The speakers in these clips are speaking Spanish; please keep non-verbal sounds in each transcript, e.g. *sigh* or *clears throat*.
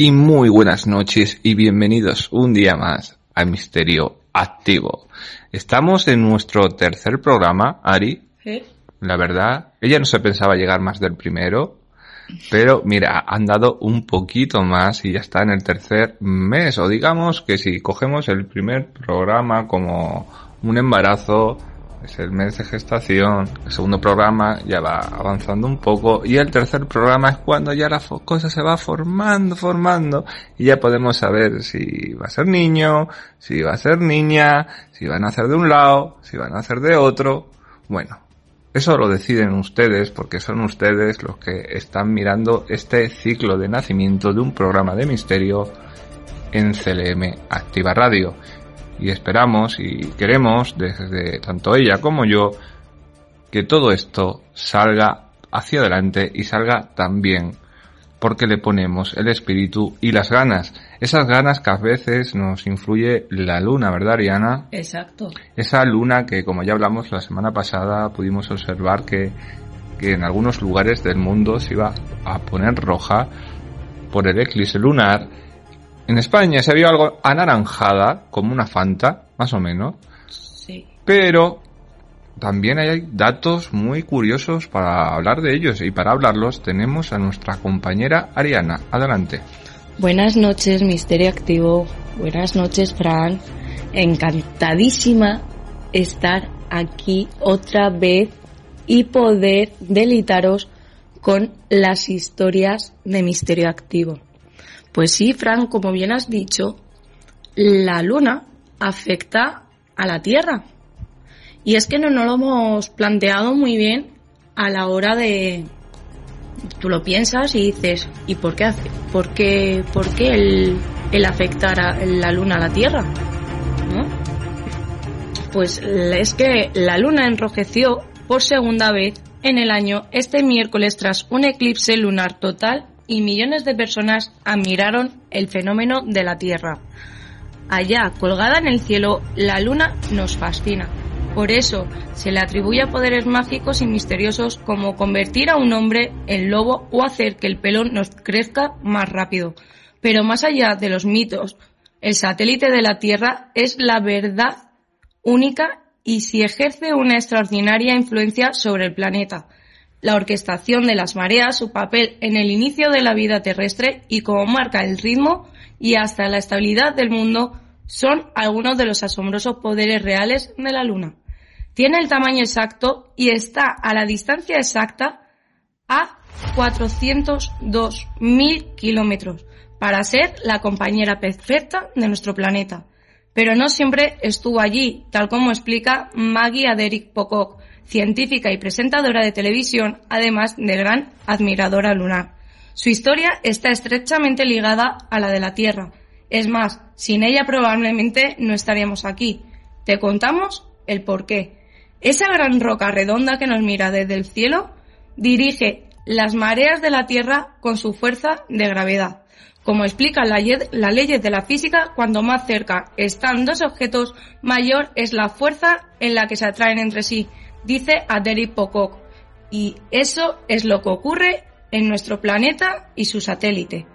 Y muy buenas noches y bienvenidos un día más a Misterio Activo. Estamos en nuestro tercer programa, Ari. La verdad, ella no se pensaba llegar más del primero, pero mira, han dado un poquito más y ya está en el tercer mes. O digamos que si cogemos el primer programa como un embarazo, es el mes de gestación, el segundo programa ya va avanzando un poco y el tercer programa es cuando ya la cosa se va formando, formando y ya podemos saber si va a ser niño, si va a ser niña, si van a ser de un lado, si van a ser de otro. Bueno, eso lo deciden ustedes porque son ustedes los que están mirando este ciclo de nacimiento de un programa de misterio en CLM Activa Radio. Y esperamos y queremos, desde tanto ella como yo, que todo esto salga hacia adelante y salga tan bien, porque le ponemos el espíritu y las ganas. Esas ganas que a veces nos influye la luna, ¿verdad, Ariana? Exacto. Esa luna que, como ya hablamos la semana pasada, pudimos observar que, que en algunos lugares del mundo se iba a poner roja por el eclipse lunar. En España se vio algo anaranjada, como una fanta, más o menos. Sí. Pero también hay datos muy curiosos para hablar de ellos. Y para hablarlos tenemos a nuestra compañera Ariana. Adelante. Buenas noches, Misterio Activo. Buenas noches, Fran. Encantadísima estar aquí otra vez y poder delitaros con las historias de Misterio Activo. Pues sí, Fran, como bien has dicho, la luna afecta a la Tierra. Y es que no nos lo hemos planteado muy bien a la hora de, tú lo piensas y dices, ¿y por qué, hace, por qué, por qué el, el afectar a la luna a la Tierra? ¿No? Pues es que la luna enrojeció por segunda vez en el año este miércoles tras un eclipse lunar total y millones de personas admiraron el fenómeno de la Tierra. Allá, colgada en el cielo, la luna nos fascina. Por eso se le atribuye a poderes mágicos y misteriosos como convertir a un hombre en lobo o hacer que el pelo nos crezca más rápido. Pero más allá de los mitos, el satélite de la Tierra es la verdad única y si ejerce una extraordinaria influencia sobre el planeta. La orquestación de las mareas, su papel en el inicio de la vida terrestre y como marca el ritmo y hasta la estabilidad del mundo son algunos de los asombrosos poderes reales de la Luna. Tiene el tamaño exacto y está a la distancia exacta a 402.000 kilómetros para ser la compañera perfecta de nuestro planeta. Pero no siempre estuvo allí, tal como explica Maggie Aderick Pocock, científica y presentadora de televisión, además de gran admiradora lunar. Su historia está estrechamente ligada a la de la Tierra. Es más, sin ella probablemente no estaríamos aquí. Te contamos el porqué. Esa gran roca redonda que nos mira desde el cielo dirige las mareas de la Tierra con su fuerza de gravedad. Como explica la, la leyes de la física, cuando más cerca están dos objetos, mayor es la fuerza en la que se atraen entre sí, dice Aderic Pocock. Y eso es lo que ocurre en nuestro planeta y su satélite.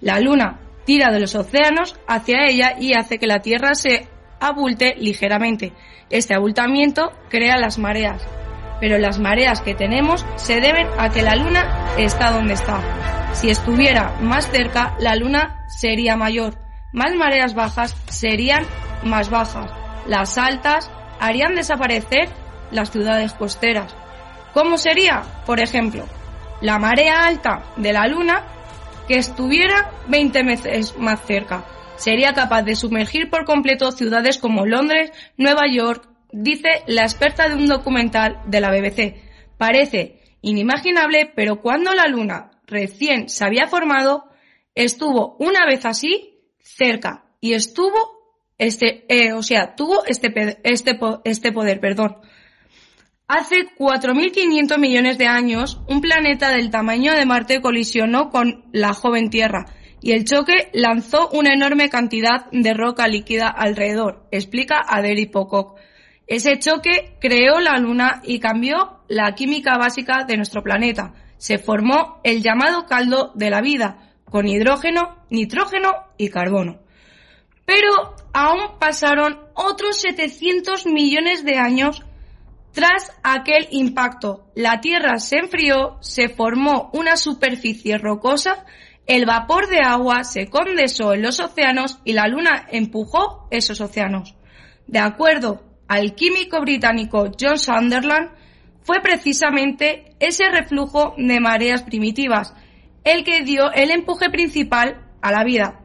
La Luna tira de los océanos hacia ella y hace que la Tierra se abulte ligeramente. Este abultamiento crea las mareas, pero las mareas que tenemos se deben a que la Luna está donde está. Si estuviera más cerca, la Luna sería mayor. Más mareas bajas serían más bajas. Las altas harían desaparecer las ciudades costeras. ¿Cómo sería? Por ejemplo, la marea alta de la Luna que estuviera 20 veces más cerca. Sería capaz de sumergir por completo ciudades como Londres, Nueva York, dice la experta de un documental de la BBC. Parece inimaginable, pero cuando la Luna recién se había formado, estuvo una vez así cerca y estuvo este, eh, o sea, tuvo este, este, este poder, perdón. Hace 4.500 millones de años, un planeta del tamaño de Marte colisionó con la joven Tierra y el choque lanzó una enorme cantidad de roca líquida alrededor, explica Aderi Pocock. Ese choque creó la Luna y cambió la química básica de nuestro planeta. Se formó el llamado caldo de la vida, con hidrógeno, nitrógeno y carbono. Pero aún pasaron otros 700 millones de años tras aquel impacto. La Tierra se enfrió, se formó una superficie rocosa, el vapor de agua se condensó en los océanos y la Luna empujó esos océanos. De acuerdo al químico británico John Sunderland, fue precisamente ese reflujo de mareas primitivas el que dio el empuje principal a la vida.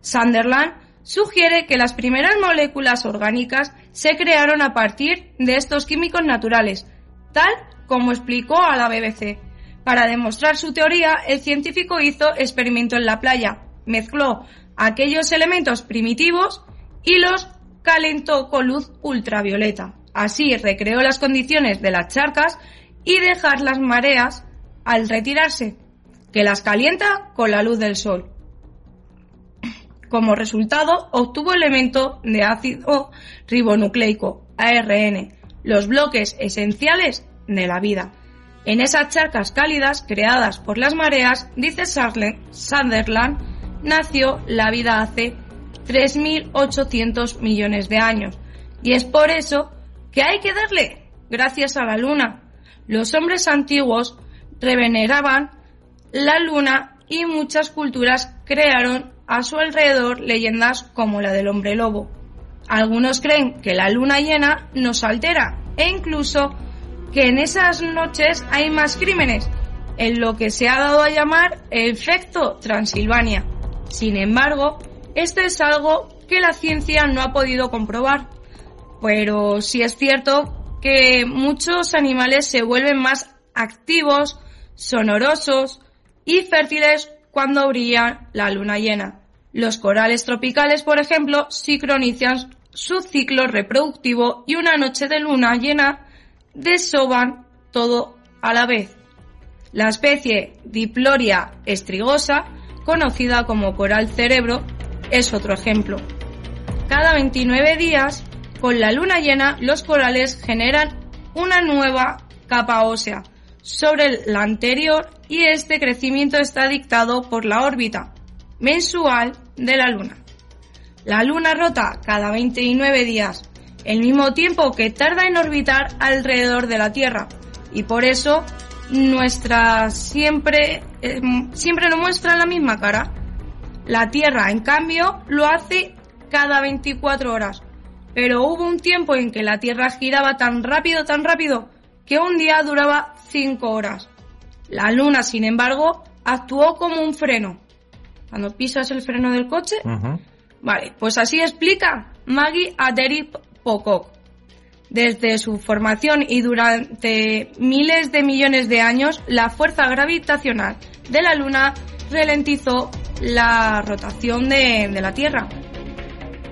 Sunderland sugiere que las primeras moléculas orgánicas se crearon a partir de estos químicos naturales, tal como explicó a la BBC. Para demostrar su teoría, el científico hizo experimento en la playa, mezcló aquellos elementos primitivos y los calentó con luz ultravioleta. Así recreó las condiciones de las charcas y dejar las mareas al retirarse, que las calienta con la luz del sol. Como resultado, obtuvo elementos de ácido ribonucleico, ARN, los bloques esenciales de la vida. En esas charcas cálidas creadas por las mareas, dice Sunderland, nació la vida hace 3.800 millones de años. Y es por eso que hay que darle gracias a la luna. Los hombres antiguos reveneraban la luna y muchas culturas crearon a su alrededor leyendas como la del hombre lobo. Algunos creen que la luna llena nos altera e incluso que en esas noches hay más crímenes, en lo que se ha dado a llamar efecto Transilvania. Sin embargo, esto es algo que la ciencia no ha podido comprobar, pero sí es cierto que muchos animales se vuelven más activos, sonorosos y fértiles cuando brilla la luna llena. Los corales tropicales, por ejemplo, sincronizan su ciclo reproductivo y una noche de luna llena desoban todo a la vez. La especie Diploria estrigosa, conocida como coral cerebro, es otro ejemplo. Cada 29 días, con la luna llena, los corales generan una nueva capa ósea sobre la anterior y este crecimiento está dictado por la órbita mensual de la Luna. La Luna rota cada 29 días, el mismo tiempo que tarda en orbitar alrededor de la Tierra, y por eso nuestra siempre, eh, siempre nos muestra la misma cara. La Tierra, en cambio, lo hace cada 24 horas. Pero hubo un tiempo en que la Tierra giraba tan rápido, tan rápido, que un día duraba 5 horas. La Luna, sin embargo, actuó como un freno. Cuando pisas el freno del coche. Vale, pues así explica Maggie Aderi Pocock. Desde su formación y durante miles de millones de años, la fuerza gravitacional de la Luna ralentizó la rotación de, de la Tierra.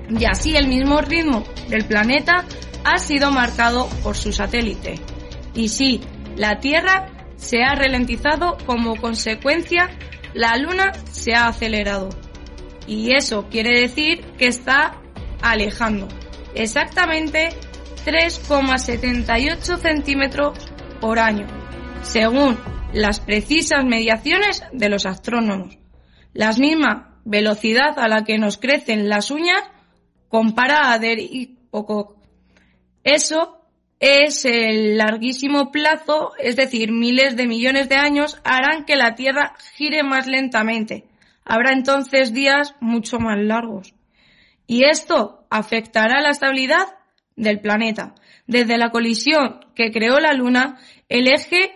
Y así el mismo ritmo del planeta ha sido marcado por su satélite. Y sí, la Tierra se ha ralentizado como consecuencia, la Luna se ha acelerado. Y eso quiere decir que está alejando. Exactamente 3,78 centímetros por año, según las precisas mediaciones de los astrónomos. la misma velocidad a la que nos crecen las uñas compara a Der poco. Eso es el larguísimo plazo, es decir, miles de millones de años, harán que la Tierra gire más lentamente. Habrá entonces días mucho más largos. Y esto afectará la estabilidad del planeta. Desde la colisión que creó la Luna, el eje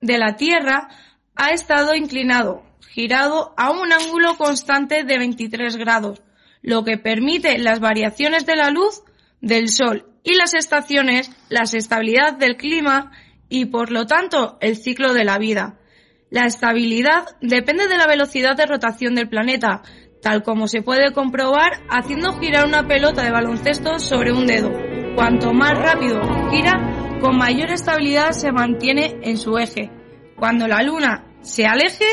de la Tierra ha estado inclinado, girado a un ángulo constante de 23 grados, lo que permite las variaciones de la luz del Sol y las estaciones, la estabilidad del clima y, por lo tanto, el ciclo de la vida. La estabilidad depende de la velocidad de rotación del planeta, tal como se puede comprobar haciendo girar una pelota de baloncesto sobre un dedo. Cuanto más rápido gira, con mayor estabilidad se mantiene en su eje. Cuando la Luna se aleje,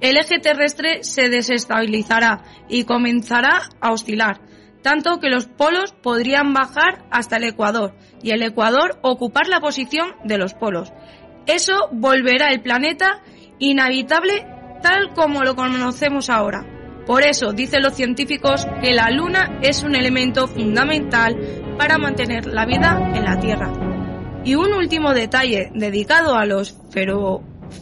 el eje terrestre se desestabilizará y comenzará a oscilar tanto que los polos podrían bajar hasta el ecuador y el ecuador ocupar la posición de los polos. Eso volverá el planeta inhabitable tal como lo conocemos ahora. Por eso dicen los científicos que la Luna es un elemento fundamental para mantener la vida en la Tierra. Y un último detalle dedicado a los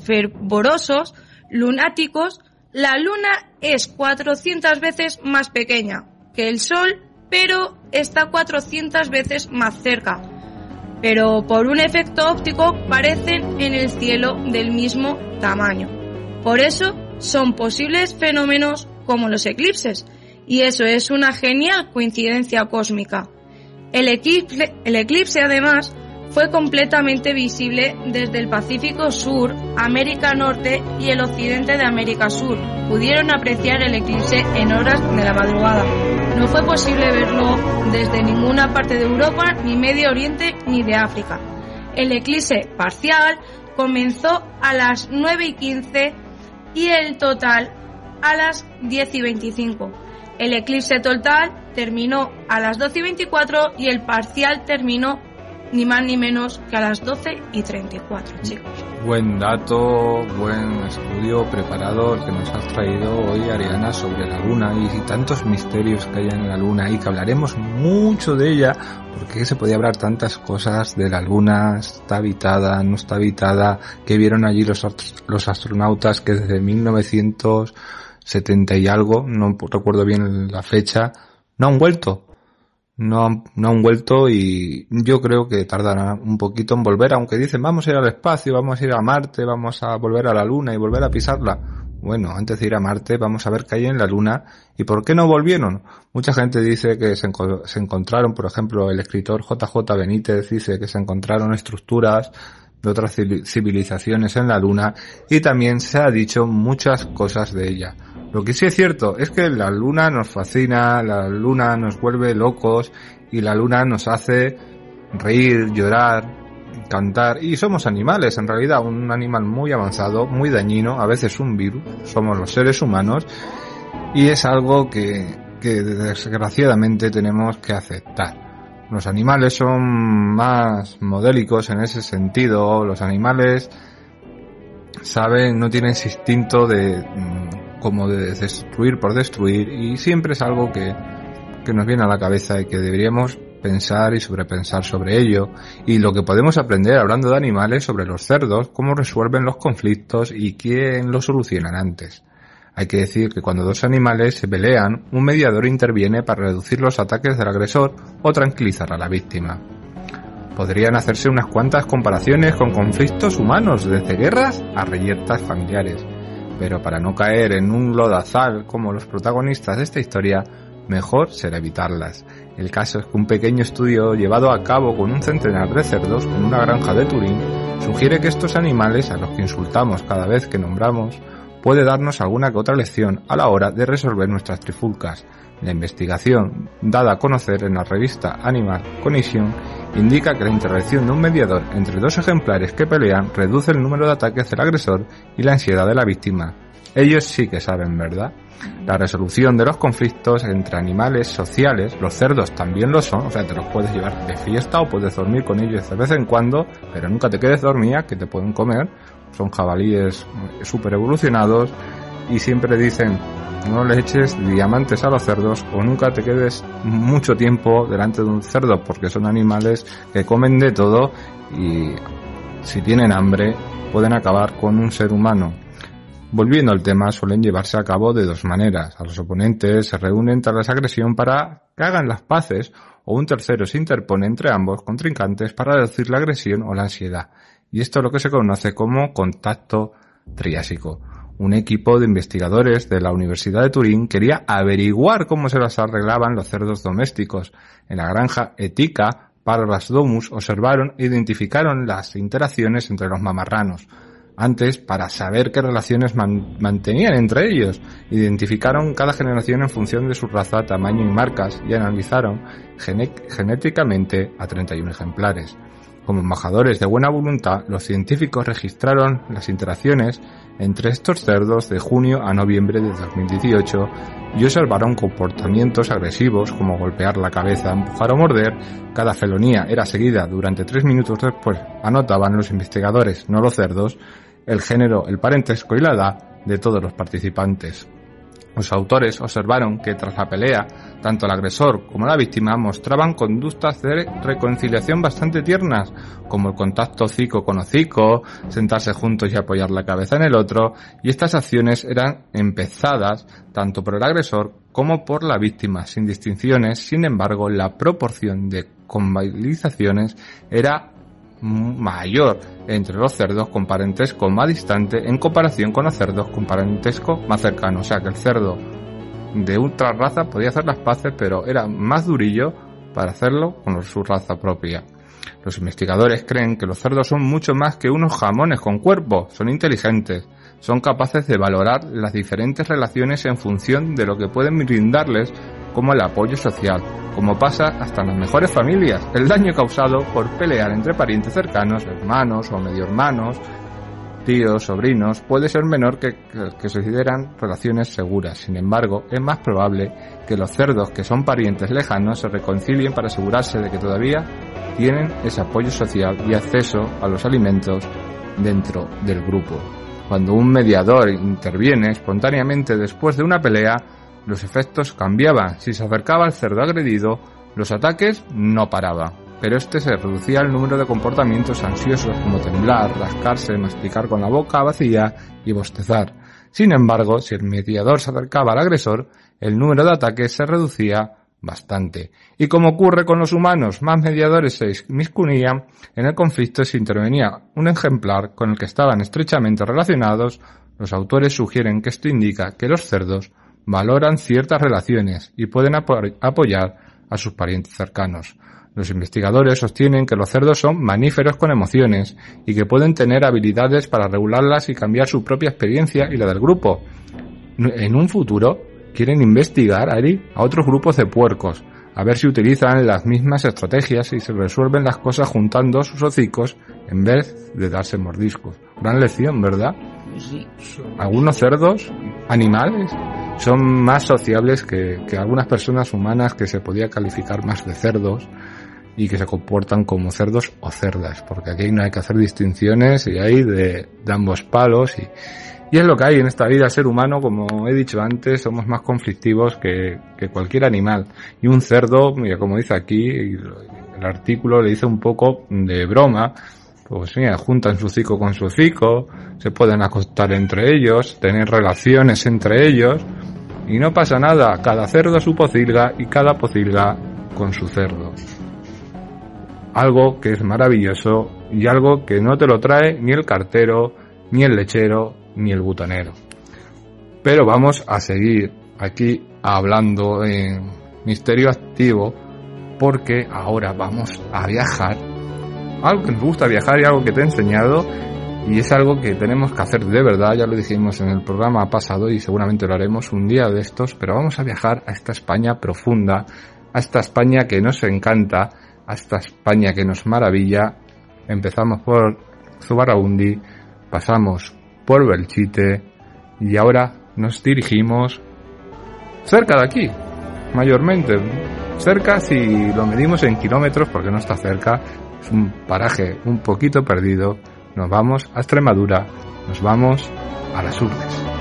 fervorosos lunáticos, la Luna es 400 veces más pequeña, que el Sol, pero está 400 veces más cerca. Pero por un efecto óptico parecen en el cielo del mismo tamaño. Por eso son posibles fenómenos como los eclipses, y eso es una genial coincidencia cósmica. El eclipse, el eclipse además fue completamente visible desde el Pacífico Sur, América Norte y el occidente de América Sur. Pudieron apreciar el eclipse en horas de la madrugada. No fue posible verlo desde ninguna parte de Europa, ni Medio Oriente, ni de África. El eclipse parcial comenzó a las 9 y 15 y el total a las 10 y 25. El eclipse total terminó a las 12 y 24 y el parcial terminó ni más ni menos que a las 12 y 34, chicos. Buen dato, buen estudio preparado el que nos has traído hoy, Ariana, sobre la Luna y, tantos misterios que hay en la Luna y que hablaremos mucho de ella, porque se podía hablar tantas cosas de la Luna, está habitada, no está habitada, que vieron allí los, los astronautas que desde 1970 y algo, no recuerdo bien la fecha, no han vuelto no han, no han vuelto y yo creo que tardarán un poquito en volver, aunque dicen vamos a ir al espacio, vamos a ir a Marte, vamos a volver a la Luna y volver a pisarla. Bueno, antes de ir a Marte vamos a ver qué hay en la Luna y por qué no volvieron. Mucha gente dice que se, se encontraron, por ejemplo, el escritor JJ Benítez dice que se encontraron estructuras de otras civilizaciones en la Luna y también se ha dicho muchas cosas de ella. Lo que sí es cierto es que la luna nos fascina, la luna nos vuelve locos y la luna nos hace reír, llorar, cantar. Y somos animales en realidad, un animal muy avanzado, muy dañino, a veces un virus, somos los seres humanos y es algo que, desgraciadamente tenemos que aceptar. Los animales son más modélicos en ese sentido, los animales saben, no tienen ese instinto de como de destruir por destruir y siempre es algo que, que nos viene a la cabeza y que deberíamos pensar y sobrepensar sobre ello y lo que podemos aprender hablando de animales sobre los cerdos, cómo resuelven los conflictos y quién los solucionan antes. Hay que decir que cuando dos animales se pelean, un mediador interviene para reducir los ataques del agresor o tranquilizar a la víctima. Podrían hacerse unas cuantas comparaciones con conflictos humanos, desde guerras a reyertas familiares pero para no caer en un lodazal como los protagonistas de esta historia, mejor será evitarlas. El caso es que un pequeño estudio llevado a cabo con un centenar de cerdos en una granja de Turín sugiere que estos animales, a los que insultamos cada vez que nombramos, puede darnos alguna que otra lección a la hora de resolver nuestras trifulcas. La investigación, dada a conocer en la revista Animal Cognition, indica que la intervención de un mediador entre dos ejemplares que pelean reduce el número de ataques del agresor y la ansiedad de la víctima. Ellos sí que saben, ¿verdad? La resolución de los conflictos entre animales sociales, los cerdos también lo son, o sea, te los puedes llevar de fiesta o puedes dormir con ellos de vez en cuando, pero nunca te quedes dormida, que te pueden comer. Son jabalíes super evolucionados y siempre dicen no le eches diamantes a los cerdos o nunca te quedes mucho tiempo delante de un cerdo porque son animales que comen de todo y si tienen hambre pueden acabar con un ser humano. Volviendo al tema, suelen llevarse a cabo de dos maneras. A los oponentes se reúnen tras agresión para que hagan las paces o un tercero se interpone entre ambos contrincantes para reducir la agresión o la ansiedad. Y esto es lo que se conoce como contacto triásico. Un equipo de investigadores de la Universidad de Turín quería averiguar cómo se las arreglaban los cerdos domésticos. En la granja Etica, las Domus observaron e identificaron las interacciones entre los mamarranos antes para saber qué relaciones mantenían entre ellos. Identificaron cada generación en función de su raza, tamaño y marcas y analizaron genéticamente a 31 ejemplares. Como embajadores de buena voluntad, los científicos registraron las interacciones entre estos cerdos de junio a noviembre de 2018 y observaron comportamientos agresivos como golpear la cabeza, empujar o morder. Cada felonía era seguida durante tres minutos después, anotaban los investigadores, no los cerdos, el género, el parentesco y la edad de todos los participantes. Los autores observaron que tras la pelea, tanto el agresor como la víctima mostraban conductas de reconciliación bastante tiernas, como el contacto hocico con hocico, sentarse juntos y apoyar la cabeza en el otro, y estas acciones eran empezadas tanto por el agresor como por la víctima, sin distinciones, sin embargo, la proporción de convalizaciones era mayor entre los cerdos con parentesco más distante en comparación con los cerdos con parentesco más cercano. O sea que el cerdo de ultra raza podía hacer las paces, pero era más durillo para hacerlo con su raza propia. Los investigadores creen que los cerdos son mucho más que unos jamones con cuerpo, son inteligentes, son capaces de valorar las diferentes relaciones en función de lo que pueden brindarles como el apoyo social, como pasa hasta en las mejores familias. El daño causado por pelear entre parientes cercanos, hermanos o medio hermanos, tíos, sobrinos, puede ser menor que, que, se consideran relaciones seguras. Sin embargo, es más probable que los cerdos que son parientes lejanos se reconcilien para asegurarse de que todavía tienen ese apoyo social y acceso a los alimentos dentro del grupo. Cuando un mediador interviene espontáneamente después de una pelea, los efectos cambiaban. Si se acercaba al cerdo agredido, los ataques no paraban. Pero este se reducía el número de comportamientos ansiosos como temblar, rascarse, masticar con la boca vacía y bostezar. Sin embargo, si el mediador se acercaba al agresor, el número de ataques se reducía bastante. Y como ocurre con los humanos, más mediadores se miscunían en el conflicto si intervenía un ejemplar con el que estaban estrechamente relacionados, los autores sugieren que esto indica que los cerdos valoran ciertas relaciones y pueden apoyar a sus parientes cercanos. Los investigadores sostienen que los cerdos son maníferos con emociones y que pueden tener habilidades para regularlas y cambiar su propia experiencia y la del grupo. En un futuro, quieren investigar a otros grupos de puercos, a ver si utilizan las mismas estrategias y se resuelven las cosas juntando sus hocicos en vez de darse mordiscos. Gran lección, ¿verdad? Algunos cerdos, animales, son más sociables que, algunas personas humanas que se podía calificar más de cerdos y que se comportan como cerdos o cerdas, porque aquí no hay que hacer distinciones y hay de, ambos palos y, y, es lo que hay en esta vida. El ser humano, como he dicho antes, somos más conflictivos que, que cualquier animal. Y un cerdo, mira, como dice aquí, el artículo le dice un poco de broma, pues mira, juntan su hocico con su hocico, se pueden acostar entre ellos, tener relaciones entre ellos, y no pasa nada, cada cerdo su pocilga y cada pocilga con su cerdo. Algo que es maravilloso y algo que no te lo trae ni el cartero, ni el lechero, ni el butonero. Pero vamos a seguir aquí hablando en misterio activo porque ahora vamos a viajar algo que nos gusta viajar y algo que te he enseñado y es algo que tenemos que hacer de verdad, ya lo dijimos en el programa pasado y seguramente lo haremos un día de estos, pero vamos a viajar a esta España profunda, a esta España que nos encanta, a esta España que nos maravilla. Empezamos por Zubaraundi, pasamos por Belchite y ahora nos dirigimos cerca de aquí, mayormente. Cerca si lo medimos en kilómetros porque no está cerca, un paraje un poquito perdido, nos vamos a Extremadura, nos vamos a las Urdes.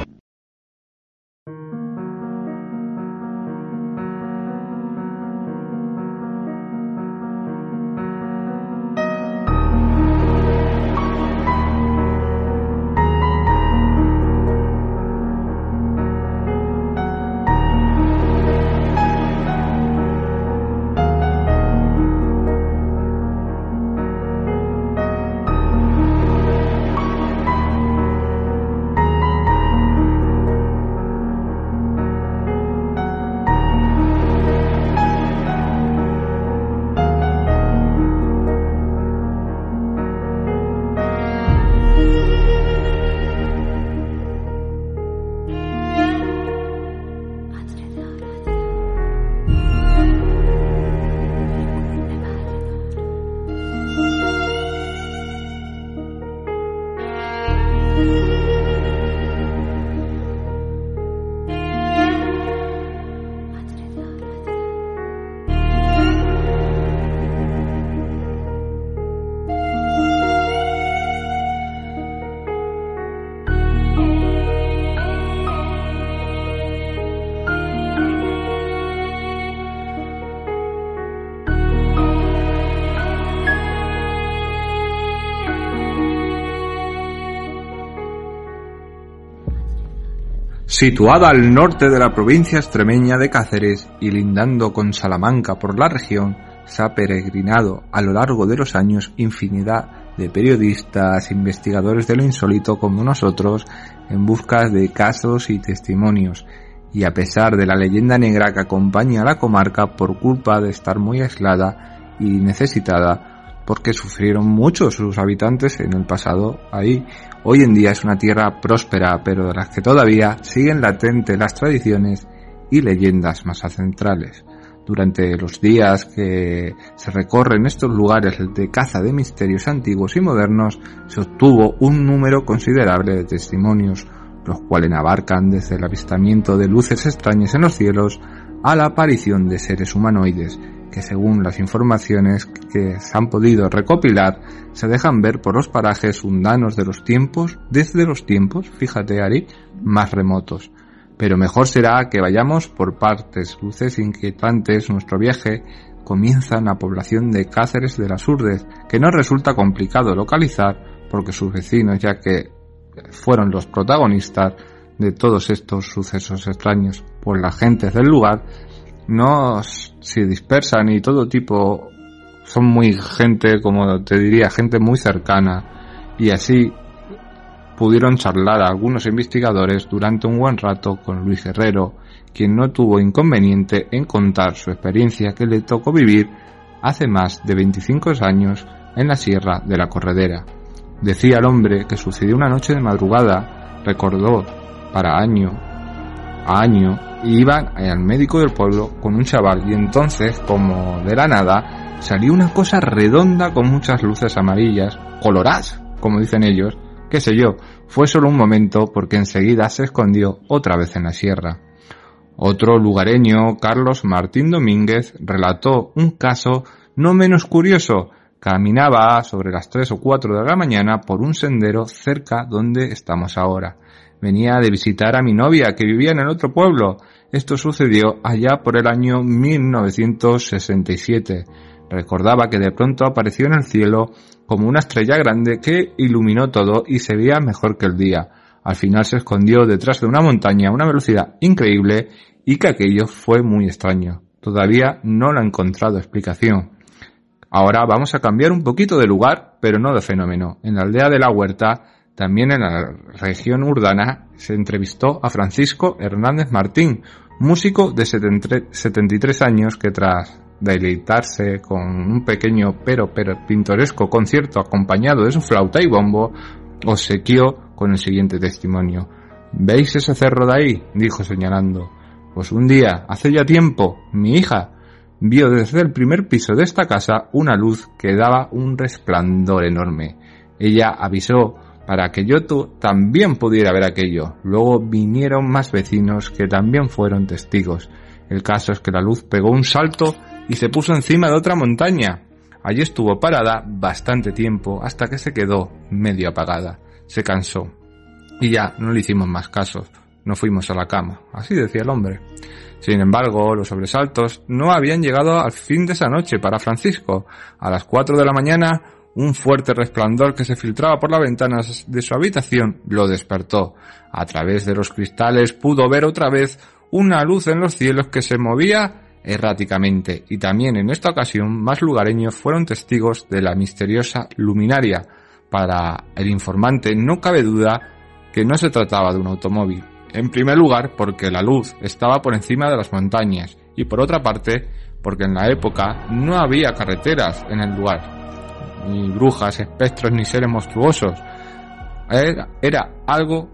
Situada al norte de la provincia extremeña de Cáceres y lindando con Salamanca por la región, se ha peregrinado a lo largo de los años infinidad de periodistas, investigadores de lo insólito como nosotros, en busca de casos y testimonios. Y a pesar de la leyenda negra que acompaña a la comarca por culpa de estar muy aislada y necesitada, porque sufrieron mucho sus habitantes en el pasado ahí. Hoy en día es una tierra próspera, pero de las que todavía siguen latentes las tradiciones y leyendas más ancestrales. Durante los días que se recorren estos lugares de caza de misterios antiguos y modernos, se obtuvo un número considerable de testimonios, los cuales abarcan desde el avistamiento de luces extrañas en los cielos a la aparición de seres humanoides que según las informaciones que se han podido recopilar, se dejan ver por los parajes hundanos de los tiempos, desde los tiempos, fíjate Ari, más remotos. Pero mejor será que vayamos por partes, luces inquietantes, nuestro viaje comienza en la población de Cáceres de las Urdes, que no resulta complicado localizar porque sus vecinos, ya que fueron los protagonistas de todos estos sucesos extraños, pues las gentes del lugar no se dispersan y todo tipo son muy gente, como te diría, gente muy cercana y así pudieron charlar algunos investigadores durante un buen rato con Luis Herrero, quien no tuvo inconveniente en contar su experiencia que le tocó vivir hace más de 25 años en la Sierra de la Corredera. Decía el hombre que sucedió una noche de madrugada, recordó para año a año iban al médico del pueblo con un chaval y entonces, como de la nada, salió una cosa redonda con muchas luces amarillas, coloradas, como dicen ellos, qué sé yo, fue solo un momento porque enseguida se escondió otra vez en la sierra. Otro lugareño, Carlos Martín Domínguez, relató un caso no menos curioso. Caminaba sobre las tres o cuatro de la mañana por un sendero cerca donde estamos ahora. Venía de visitar a mi novia que vivía en el otro pueblo. Esto sucedió allá por el año 1967. Recordaba que de pronto apareció en el cielo como una estrella grande que iluminó todo y se veía mejor que el día. Al final se escondió detrás de una montaña a una velocidad increíble y que aquello fue muy extraño. Todavía no lo ha encontrado explicación. Ahora vamos a cambiar un poquito de lugar, pero no de fenómeno. En la aldea de la huerta también en la región urbana se entrevistó a Francisco Hernández Martín, músico de 73 años que tras deleitarse con un pequeño pero, pintoresco concierto acompañado de su flauta y bombo, obsequió con el siguiente testimonio. ¿Veis ese cerro de ahí? dijo señalando. Pues un día, hace ya tiempo, mi hija vio desde el primer piso de esta casa una luz que daba un resplandor enorme. Ella avisó para que yo también pudiera ver aquello. Luego vinieron más vecinos que también fueron testigos. El caso es que la luz pegó un salto y se puso encima de otra montaña. Allí estuvo parada bastante tiempo hasta que se quedó medio apagada. Se cansó. Y ya no le hicimos más casos. No fuimos a la cama. Así decía el hombre. Sin embargo, los sobresaltos no habían llegado al fin de esa noche para Francisco. A las cuatro de la mañana un fuerte resplandor que se filtraba por las ventanas de su habitación lo despertó. A través de los cristales pudo ver otra vez una luz en los cielos que se movía erráticamente y también en esta ocasión más lugareños fueron testigos de la misteriosa luminaria. Para el informante no cabe duda que no se trataba de un automóvil. En primer lugar porque la luz estaba por encima de las montañas y por otra parte porque en la época no había carreteras en el lugar ni brujas, espectros, ni seres monstruosos. Era, algo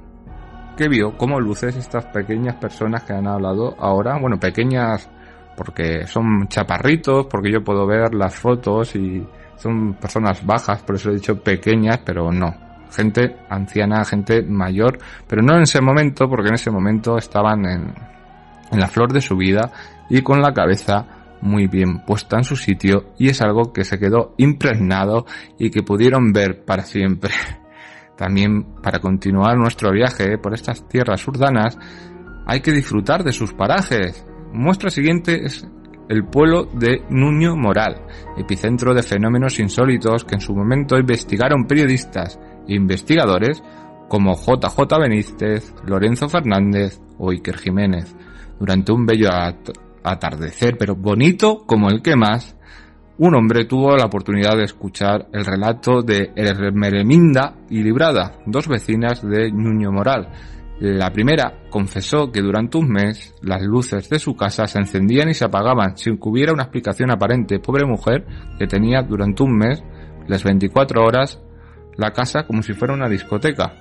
que vio como luces estas pequeñas personas que han hablado ahora, bueno, pequeñas porque son chaparritos, porque yo puedo ver las fotos y son personas bajas, por eso he dicho pequeñas, pero no. Gente anciana, gente mayor, pero no en ese momento, porque en ese momento estaban en, en la flor de su vida y con la cabeza muy bien puesta en su sitio y es algo que se quedó impregnado y que pudieron ver para siempre. *laughs* También para continuar nuestro viaje por estas tierras urdanas hay que disfrutar de sus parajes. Muestra siguiente es el pueblo de Nuño Moral, epicentro de fenómenos insólitos que en su momento investigaron periodistas e investigadores como JJ Benítez, Lorenzo Fernández o Iker Jiménez. Durante un bello atardecer, pero bonito como el que más, un hombre tuvo la oportunidad de escuchar el relato de Merminda y Librada, dos vecinas de Nuño Moral. La primera confesó que durante un mes las luces de su casa se encendían y se apagaban sin que hubiera una explicación aparente. Pobre mujer que tenía durante un mes las 24 horas la casa como si fuera una discoteca,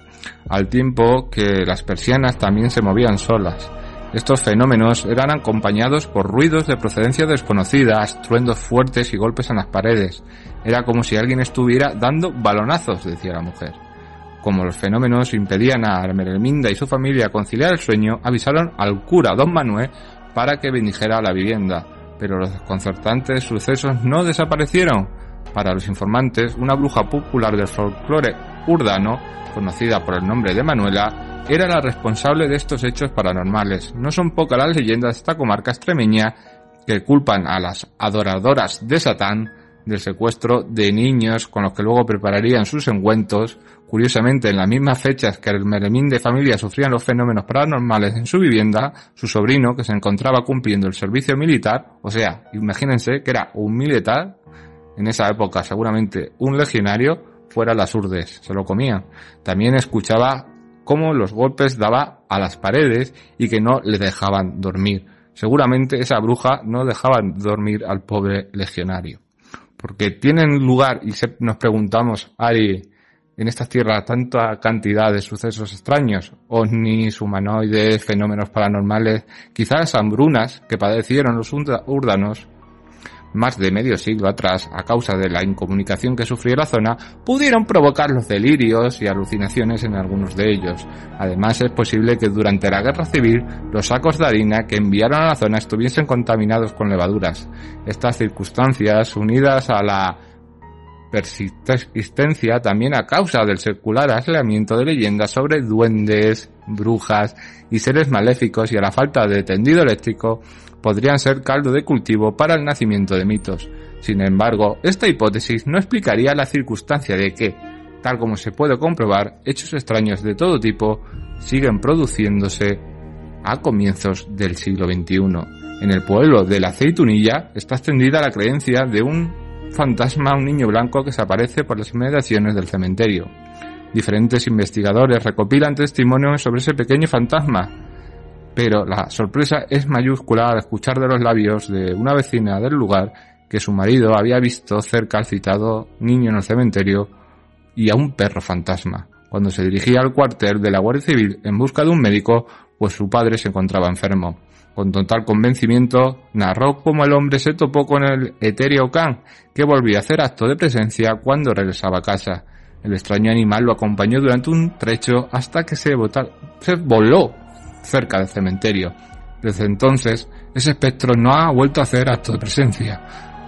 al tiempo que las persianas también se movían solas. Estos fenómenos eran acompañados por ruidos de procedencia desconocida, estruendos fuertes y golpes en las paredes. Era como si alguien estuviera dando balonazos, decía la mujer. Como los fenómenos impedían a Merelminda y su familia conciliar el sueño, avisaron al cura don Manuel para que bendijera la vivienda. Pero los desconcertantes sucesos no desaparecieron. Para los informantes, una bruja popular del folclore urdano, conocida por el nombre de Manuela, era la responsable de estos hechos paranormales. No son pocas las leyendas de esta comarca extremeña que culpan a las adoradoras de Satán del secuestro de niños con los que luego prepararían sus encuentros. Curiosamente, en las mismas fechas que el Meremín de familia sufrían los fenómenos paranormales en su vivienda, su sobrino, que se encontraba cumpliendo el servicio militar, o sea, imagínense que era un militar, en esa época seguramente un legionario, fuera las urdes, se lo comían. También escuchaba cómo los golpes daba a las paredes y que no le dejaban dormir. Seguramente esa bruja no dejaba dormir al pobre legionario. Porque tienen lugar, y nos preguntamos, Ari, en estas tierras tanta cantidad de sucesos extraños, ovnis, humanoides, fenómenos paranormales, quizás hambrunas que padecieron los urdanos más de medio siglo atrás, a causa de la incomunicación que sufrió la zona, pudieron provocar los delirios y alucinaciones en algunos de ellos. Además, es posible que durante la guerra civil los sacos de harina que enviaron a la zona estuviesen contaminados con levaduras. Estas circunstancias, unidas a la persistencia también a causa del circular aislamiento de leyendas sobre duendes, brujas y seres maléficos y a la falta de tendido eléctrico, podrían ser caldo de cultivo para el nacimiento de mitos. Sin embargo, esta hipótesis no explicaría la circunstancia de que, tal como se puede comprobar, hechos extraños de todo tipo siguen produciéndose a comienzos del siglo XXI. En el pueblo de la Aceitunilla está extendida la creencia de un fantasma, un niño blanco que se aparece por las inmediaciones del cementerio. Diferentes investigadores recopilan testimonios sobre ese pequeño fantasma, pero la sorpresa es mayúscula al escuchar de los labios de una vecina del lugar que su marido había visto cerca al citado niño en el cementerio y a un perro fantasma. Cuando se dirigía al cuartel de la Guardia Civil en busca de un médico, pues su padre se encontraba enfermo. Con total convencimiento, narró cómo el hombre se topó con el etéreo can, que volvía a hacer acto de presencia cuando regresaba a casa. El extraño animal lo acompañó durante un trecho hasta que se, se voló cerca del cementerio. Desde entonces, ese espectro no ha vuelto a hacer acto de presencia.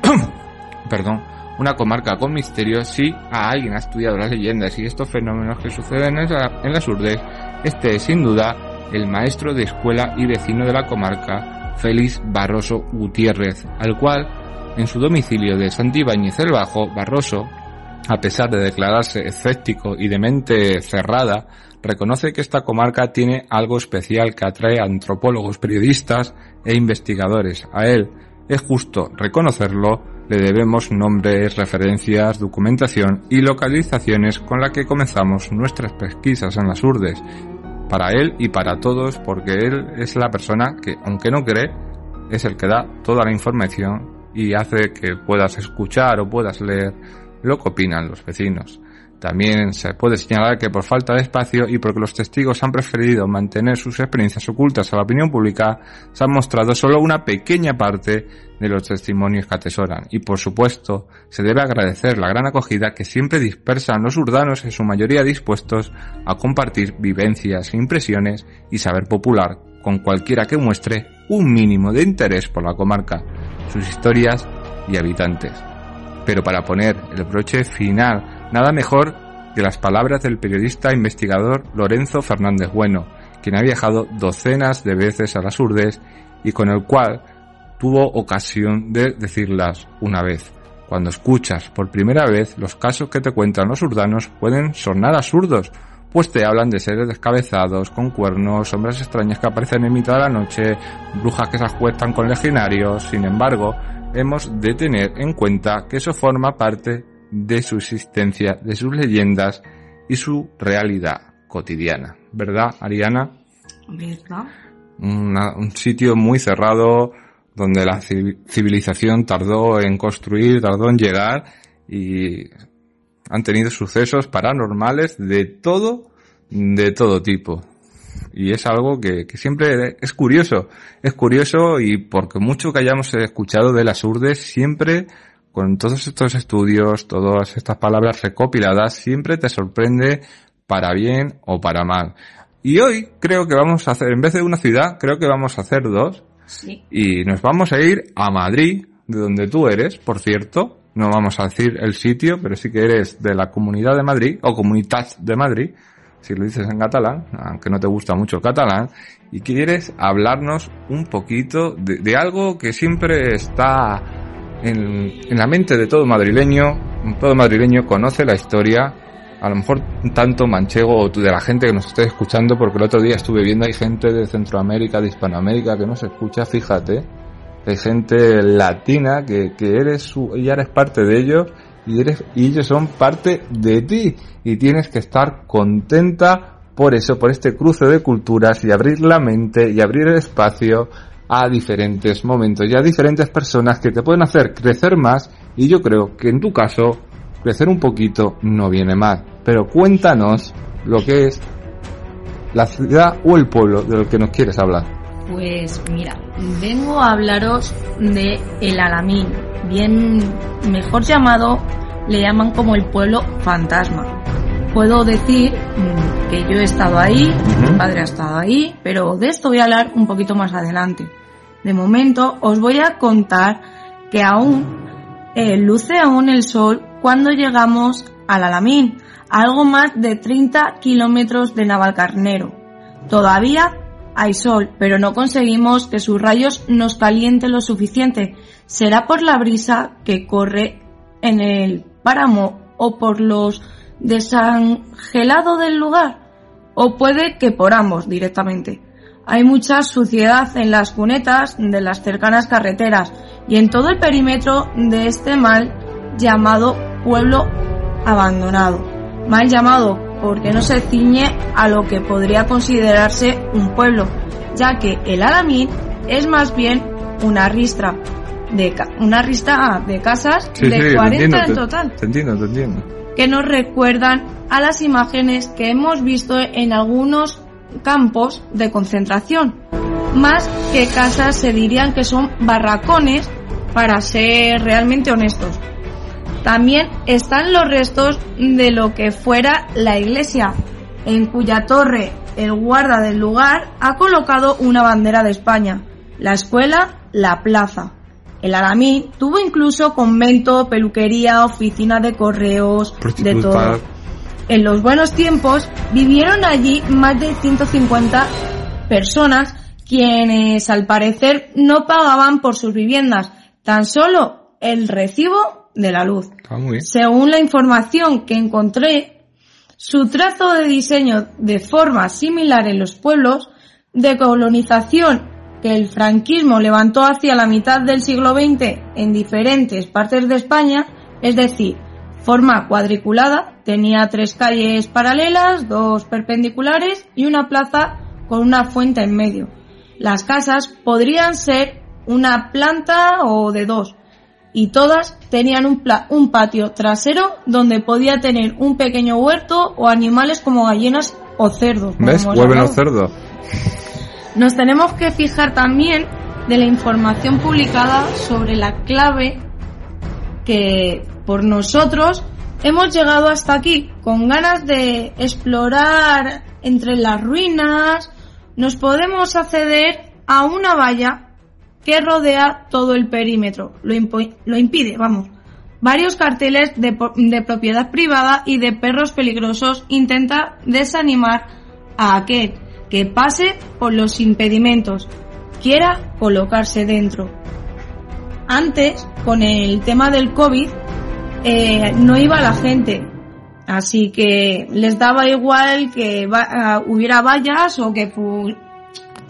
*clears throat* Perdón. Una comarca con misterio, si a alguien ha estudiado las leyendas y estos fenómenos que suceden en las urdes, este es sin duda el maestro de escuela y vecino de la comarca, Félix Barroso Gutiérrez, al cual, en su domicilio de Santibáñez el Bajo, Barroso, a pesar de declararse escéptico y de mente cerrada, reconoce que esta comarca tiene algo especial que atrae a antropólogos, periodistas e investigadores. A él, es justo reconocerlo, le debemos nombres, referencias, documentación y localizaciones con la que comenzamos nuestras pesquisas en las urdes. Para él y para todos, porque él es la persona que, aunque no cree, es el que da toda la información y hace que puedas escuchar o puedas leer lo que opinan los vecinos. También se puede señalar que por falta de espacio y porque los testigos han preferido mantener sus experiencias ocultas a la opinión pública, se han mostrado solo una pequeña parte de los testimonios que atesoran. Y por supuesto, se debe agradecer la gran acogida que siempre dispersan los urdanos en su mayoría dispuestos a compartir vivencias, impresiones y saber popular con cualquiera que muestre un mínimo de interés por la comarca, sus historias y habitantes. Pero para poner el broche final Nada mejor que las palabras del periodista investigador Lorenzo Fernández Bueno, quien ha viajado docenas de veces a las urdes y con el cual tuvo ocasión de decirlas una vez. Cuando escuchas por primera vez los casos que te cuentan los urdanos pueden sonar absurdos, pues te hablan de seres descabezados, con cuernos, sombras extrañas que aparecen en mitad de la noche, brujas que se acuestan con legionarios. Sin embargo, hemos de tener en cuenta que eso forma parte de su existencia, de sus leyendas y su realidad cotidiana. ¿Verdad, Ariana? ¿Verdad? un sitio muy cerrado donde la civilización tardó en construir, tardó en llegar y han tenido sucesos paranormales de todo, de todo tipo. Y es algo que, que, siempre es curioso, es curioso y porque mucho que hayamos escuchado de las urdes, siempre con todos estos estudios, todas estas palabras recopiladas, siempre te sorprende para bien o para mal. Y hoy creo que vamos a hacer, en vez de una ciudad, creo que vamos a hacer dos. Sí. Y nos vamos a ir a Madrid, de donde tú eres, por cierto. No vamos a decir el sitio, pero sí que eres de la Comunidad de Madrid, o Comunitat de Madrid, si lo dices en catalán, aunque no te gusta mucho el catalán, y quieres hablarnos un poquito de, de algo que siempre está en, la mente de todo madrileño. Todo madrileño conoce la historia a lo mejor tanto manchego o de la gente que nos esté escuchando, porque el otro día estuve viendo hay gente de Centroamérica, de Hispanoamérica que nos escucha, fíjate, hay gente latina que, eres su, y eres parte de ellos y eres, y ellos son parte de ti y tienes que estar contenta por eso, por este cruce de culturas y abrir la mente y abrir el espacio a diferentes momentos y a diferentes personas que te pueden hacer crecer más y yo creo que en tu caso crecer un poquito no viene mal. Pero cuéntanos lo que es la ciudad o el pueblo de lo que nos quieres hablar. Pues mira, vengo a hablaros de El Alamín, bien mejor llamado, le llaman como el pueblo fantasma. Puedo decir mm, que yo he estado ahí, mi padre ha estado ahí, pero de esto voy a hablar un poquito más adelante. De momento os voy a contar que aún eh, luce aún el sol cuando llegamos al Alamín, algo más de 30 kilómetros de Navalcarnero. Todavía hay sol, pero no conseguimos que sus rayos nos calienten lo suficiente. ¿Será por la brisa que corre en el páramo o por los desangelados del lugar? O puede que por ambos directamente. Hay mucha suciedad en las cunetas de las cercanas carreteras y en todo el perímetro de este mal llamado pueblo abandonado, mal llamado porque no se ciñe a lo que podría considerarse un pueblo, ya que el Alamín es más bien una ristra de una ristra de casas de 40 en total. Te entiendo, te entiendo. Que nos recuerdan a las imágenes que hemos visto en algunos campos de concentración. Más que casas se dirían que son barracones para ser realmente honestos. También están los restos de lo que fuera la iglesia, en cuya torre el guarda del lugar ha colocado una bandera de España, la escuela, la plaza. El Alamí tuvo incluso convento, peluquería, oficina de correos, de todo. En los buenos tiempos vivieron allí más de 150 personas quienes al parecer no pagaban por sus viviendas, tan solo el recibo de la luz. Ah, Según la información que encontré, su trazo de diseño de forma similar en los pueblos de colonización que el franquismo levantó hacia la mitad del siglo XX en diferentes partes de España, es decir, forma cuadriculada, tenía tres calles paralelas, dos perpendiculares y una plaza con una fuente en medio. Las casas podrían ser una planta o de dos, y todas tenían un, un patio trasero donde podía tener un pequeño huerto o animales como gallinas o cerdos. ¿Ves? Vuelven los cerdos. Nos tenemos que fijar también de la información publicada sobre la clave que por nosotros hemos llegado hasta aquí con ganas de explorar entre las ruinas. Nos podemos acceder a una valla que rodea todo el perímetro. Lo, impide, vamos. Varios carteles de, de, propiedad privada y de perros peligrosos intenta desanimar a aquel que pase por los impedimentos, quiera colocarse dentro. Antes, con el tema del COVID, eh, no iba la gente. Así que les daba igual que ah, hubiera vallas o que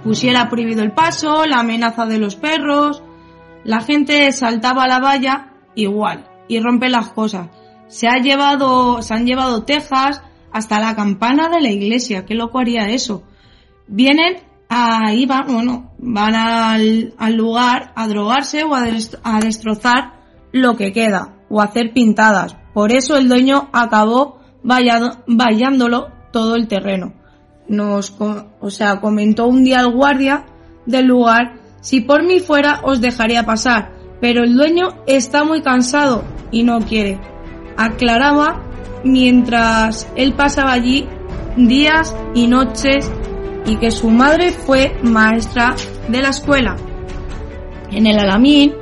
pusiera prohibido el paso, la amenaza de los perros. La gente saltaba la valla igual y rompe las cosas. Se ha llevado, se han llevado tejas hasta la campana de la iglesia. ¿Qué loco haría eso? Vienen ahí van, bueno, van al, lugar a drogarse o a destrozar lo que queda o hacer pintadas. Por eso el dueño acabó vallándolo todo el terreno. Nos, o sea, comentó un día el guardia del lugar, si por mí fuera os dejaría pasar, pero el dueño está muy cansado y no quiere. Aclaraba mientras él pasaba allí días y noches y que su madre fue maestra de la escuela. En el Alamín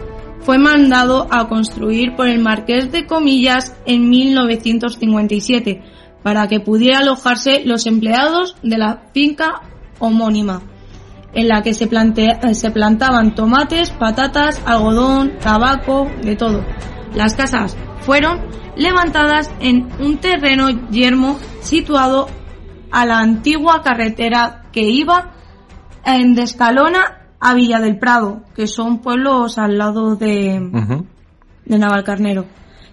fue mandado a construir por el marqués de Comillas en 1957 para que pudiera alojarse los empleados de la finca homónima, en la que se, se plantaban tomates, patatas, algodón, tabaco, de todo. Las casas fueron levantadas en un terreno yermo situado a la antigua carretera que iba en Descalona a Villa del Prado, que son pueblos al lado de, de Navalcarnero.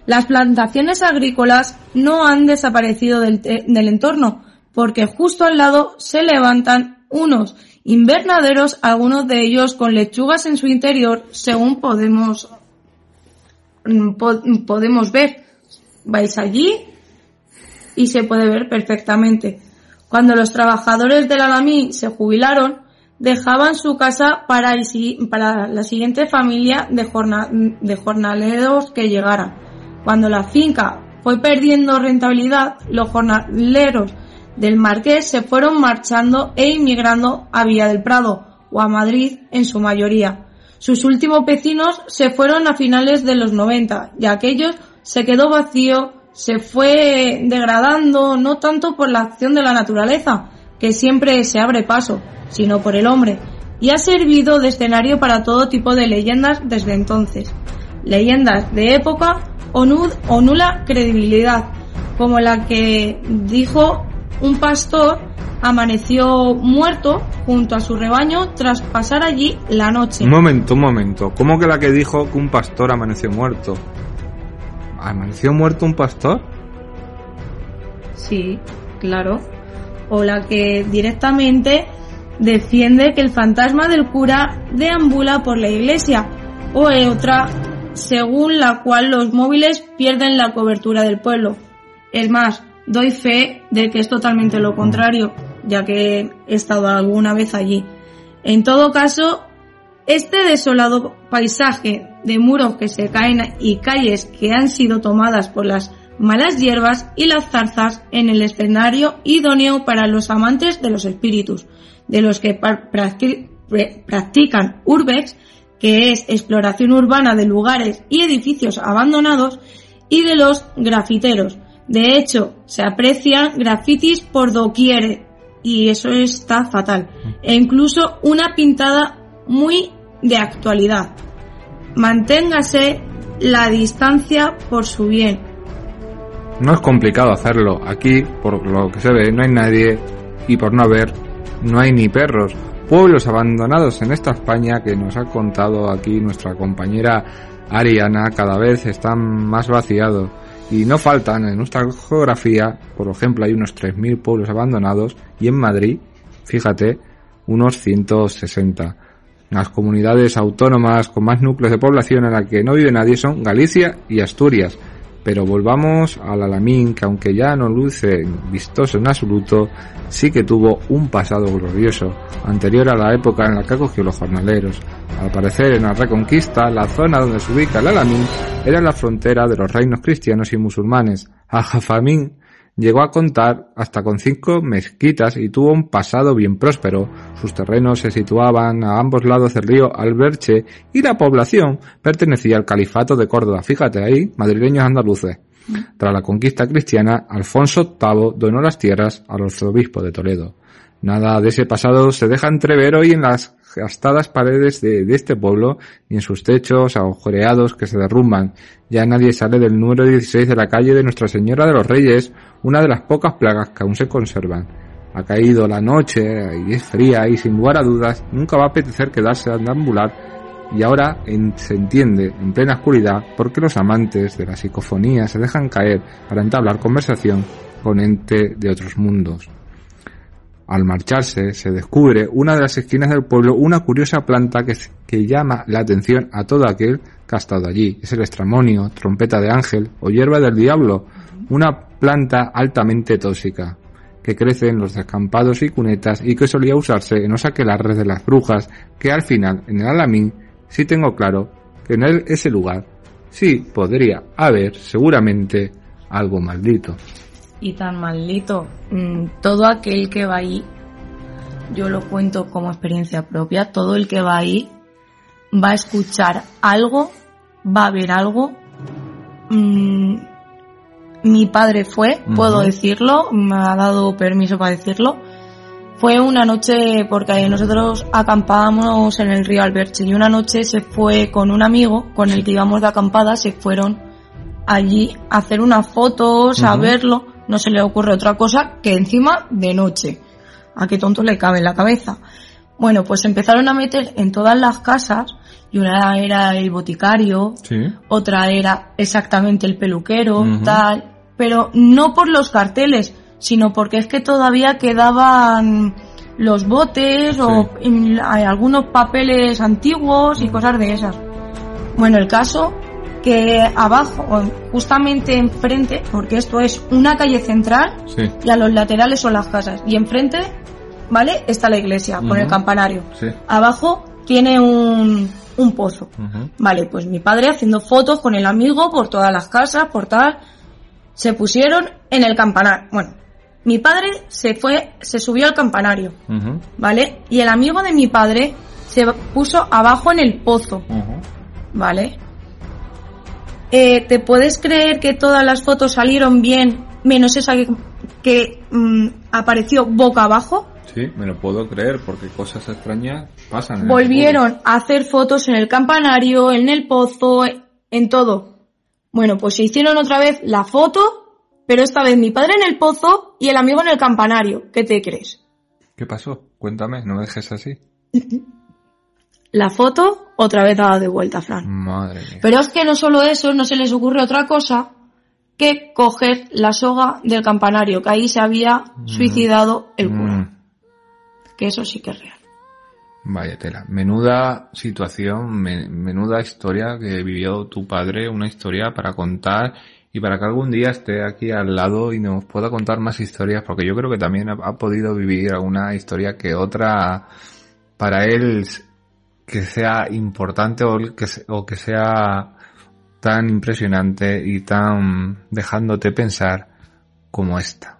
Las plantaciones agrícolas no han desaparecido del, del entorno, porque justo al lado se levantan unos invernaderos, algunos de ellos con lechugas en su interior, según podemos, mm, podemos ver. Vais allí y se puede ver perfectamente. Cuando los trabajadores del Alamí se jubilaron, dejaban su casa para, el, para la siguiente familia de, de jornaleros que llegara. Cuando la finca fue perdiendo rentabilidad, los jornaleros del Marqués se fueron marchando e inmigrando a Villa del Prado o a Madrid en su mayoría. Sus últimos vecinos se fueron a finales de los 90 y aquellos se quedó vacío, se fue degradando no tanto por la acción de la naturaleza, que siempre se abre paso, sino por el hombre, y ha servido de escenario para todo tipo de leyendas desde entonces. Leyendas de época o, o nula credibilidad, como la que dijo un pastor amaneció muerto junto a su rebaño tras pasar allí la noche. Un momento, un momento. ¿Cómo que la que dijo que un pastor amaneció muerto? ¿Amaneció muerto un pastor? Sí, claro. O la que directamente defiende que el fantasma del cura deambula por la iglesia, o otra según la cual los móviles pierden la cobertura del pueblo. Es más, doy fe de que es totalmente lo contrario, ya que he estado alguna vez allí. En todo caso, este desolado paisaje de muros que se caen y calles que han sido tomadas por las malas hierbas y las zarzas en el escenario idóneo para los amantes de los espíritus, de los que practican urbex, que es exploración urbana de lugares y edificios abandonados, y de los grafiteros. De hecho, se aprecian grafitis por doquier y eso está fatal. E incluso una pintada muy de actualidad. Manténgase la distancia por su bien. No es complicado hacerlo. Aquí, por lo que se ve, no hay nadie y por no haber no hay ni perros. Pueblos abandonados en esta España que nos ha contado aquí nuestra compañera Ariana cada vez están más vaciados y no faltan en nuestra geografía, por ejemplo hay unos 3.000 pueblos abandonados y en Madrid, fíjate, unos 160. Las comunidades autónomas con más núcleos de población en la que no vive nadie son Galicia y Asturias, pero volvamos al Alamín, que aunque ya no luce vistoso en absoluto, sí que tuvo un pasado glorioso, anterior a la época en la que acogió los jornaleros. Al parecer, en la Reconquista, la zona donde se ubica el Alamín era la frontera de los reinos cristianos y musulmanes. Al-Jafamín Llegó a contar hasta con cinco mezquitas y tuvo un pasado bien próspero. Sus terrenos se situaban a ambos lados del río Alberche y la población pertenecía al califato de Córdoba. Fíjate ahí, madrileños andaluces. Tras la conquista cristiana, Alfonso VIII donó las tierras al arzobispo de Toledo. Nada de ese pasado se deja entrever hoy en las gastadas paredes de, este pueblo ni en sus techos agujereados que se derrumban. Ya nadie sale del número 16 de la calle de Nuestra Señora de los Reyes, una de las pocas plagas que aún se conservan. Ha caído la noche y es fría y sin lugar a dudas nunca va a apetecer quedarse a ambular y ahora se entiende en plena oscuridad por qué los amantes de la psicofonía se dejan caer para entablar conversación con ente de otros mundos. Al marcharse se descubre una de las esquinas del pueblo una curiosa planta que, que llama la atención a todo aquel que ha estado allí. Es el estramonio, trompeta de ángel o hierba del diablo, una planta altamente tóxica que crece en los descampados y cunetas y que solía usarse en los aquelarres de las brujas, que al final, en el Alamín, sí tengo claro que en ese lugar sí podría haber seguramente algo maldito. Y tan maldito, mm, todo aquel que va ahí, yo lo cuento como experiencia propia, todo el que va ahí va a escuchar algo, va a ver algo. Mm, mi padre fue, puedo decirlo, me ha dado permiso para decirlo. Fue una noche, porque nosotros acampábamos en el río Alberche y una noche se fue con un amigo con el que íbamos de acampada, se fueron allí a hacer unas fotos, a verlo. No se le ocurre otra cosa que encima de noche. A qué tonto le cabe en la cabeza. Bueno, pues empezaron a meter en todas las casas y una era el boticario, otra era exactamente el peluquero, tal, pero no por los carteles, sino porque es que todavía quedaban los botes o algunos papeles antiguos y cosas de esas. Bueno, el caso que abajo, justamente enfrente, porque esto es una calle central y a los laterales son las casas. Y enfrente, ¿vale? Está la iglesia con el campanario. Abajo tiene un, un pozo. Vale, pues mi padre haciendo fotos con el amigo por todas las casas, por tal, se pusieron en el campanario. Bueno, mi padre se fue, se subió al campanario, ¿vale? Y el amigo de mi padre se puso abajo en el pozo, ¿vale? Eh, ¿Te puedes creer que todas las fotos salieron bien, menos esa que, mm, apareció boca abajo? Sí, me lo puedo creer porque cosas extrañas pasan. Volvieron a hacer fotos en el campanario, en el pozo, en todo. Bueno, pues se hicieron otra vez la foto, pero esta vez mi padre en el pozo y el amigo en el campanario. ¿Qué te crees? ¿Qué pasó? Cuéntame, no me dejes así. *laughs* La foto otra vez dada de vuelta, Fran. Madre mía. Pero es que no solo eso, no se les ocurre otra cosa que coger la soga del campanario, que ahí se había mm. suicidado el cura. Mm. Que eso sí que es real. Vaya tela. Menuda situación, menuda historia que vivió tu padre, una historia para contar y para que algún día esté aquí al lado y nos pueda contar más historias, porque yo creo que también ha, podido vivir alguna historia que otra para él que sea importante o que, o que sea tan impresionante y tan dejándote pensar como esta.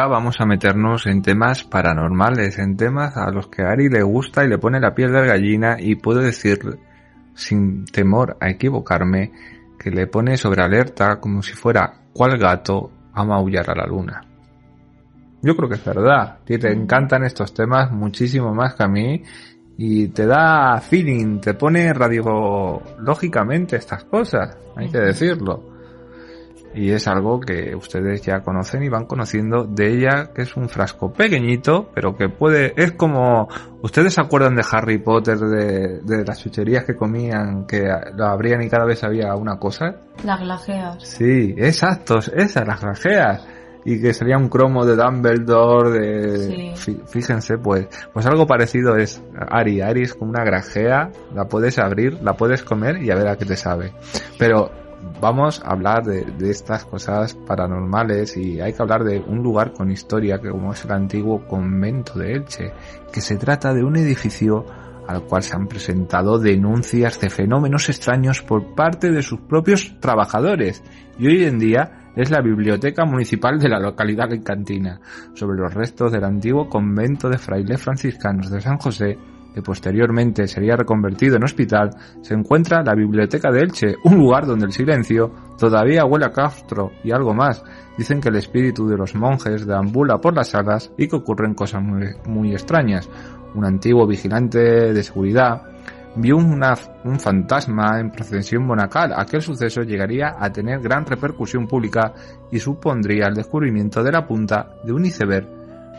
Ahora vamos a meternos en temas paranormales, en temas a los que a Ari le gusta y le pone la piel de gallina y puedo decir sin temor a equivocarme que le pone sobre alerta como si fuera cual gato a maullar a la luna. Yo creo que es verdad, te encantan estos temas muchísimo más que a mí y te da feeling, te pone radiológicamente estas cosas, hay que decirlo y es algo que ustedes ya conocen y van conociendo de ella, que es un frasco pequeñito, pero que puede, es como, ¿ustedes se acuerdan de Harry Potter, de, de las chucherías que comían, que lo abrían y cada vez había una cosa? Las glajeas. Sí, exacto, esas, las glajeas. Y que sería un cromo de Dumbledore, de, fíjense, pues, pues algo parecido es Ari. Ari es como una grajea, la puedes abrir, la puedes comer y a ver a qué te sabe. Pero vamos a hablar de, estas cosas paranormales y hay que hablar de un lugar con historia que como es el antiguo convento de Elche, que se trata de un edificio al cual se han presentado denuncias de fenómenos extraños por parte de sus propios trabajadores. Y hoy en día es la biblioteca municipal de la localidad de Cantina, sobre los restos del antiguo convento de frailes franciscanos de San José que posteriormente sería reconvertido en hospital, se encuentra la Biblioteca de Elche, un lugar donde el silencio todavía huele a castro y algo más. Dicen que el espíritu de los monjes deambula por las salas y que ocurren cosas muy, extrañas. Un antiguo vigilante de seguridad vio un fantasma en procesión monacal. Aquel suceso llegaría a tener gran repercusión pública y supondría el descubrimiento de la punta de un iceberg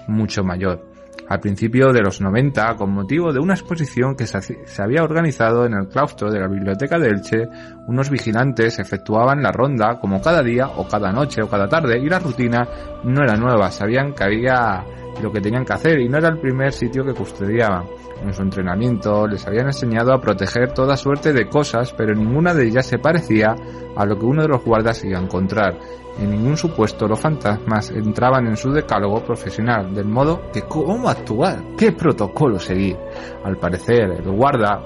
mucho mayor al principio de los 90 con motivo de una exposición que se había organizado en el claustro de la Biblioteca de Elche. Unos vigilantes efectuaban la ronda como cada día o cada noche o cada tarde y la rutina no era nueva, sabían que había lo que tenían que hacer y no era el primer sitio que custodiaban. En su entrenamiento les habían enseñado a proteger toda suerte de cosas, pero ninguna de ellas se parecía a lo que uno de los guardas iba a encontrar. En ningún supuesto los fantasmas entraban en su decálogo profesional, del modo que cómo actuar, qué protocolo seguir. Al parecer, el guarda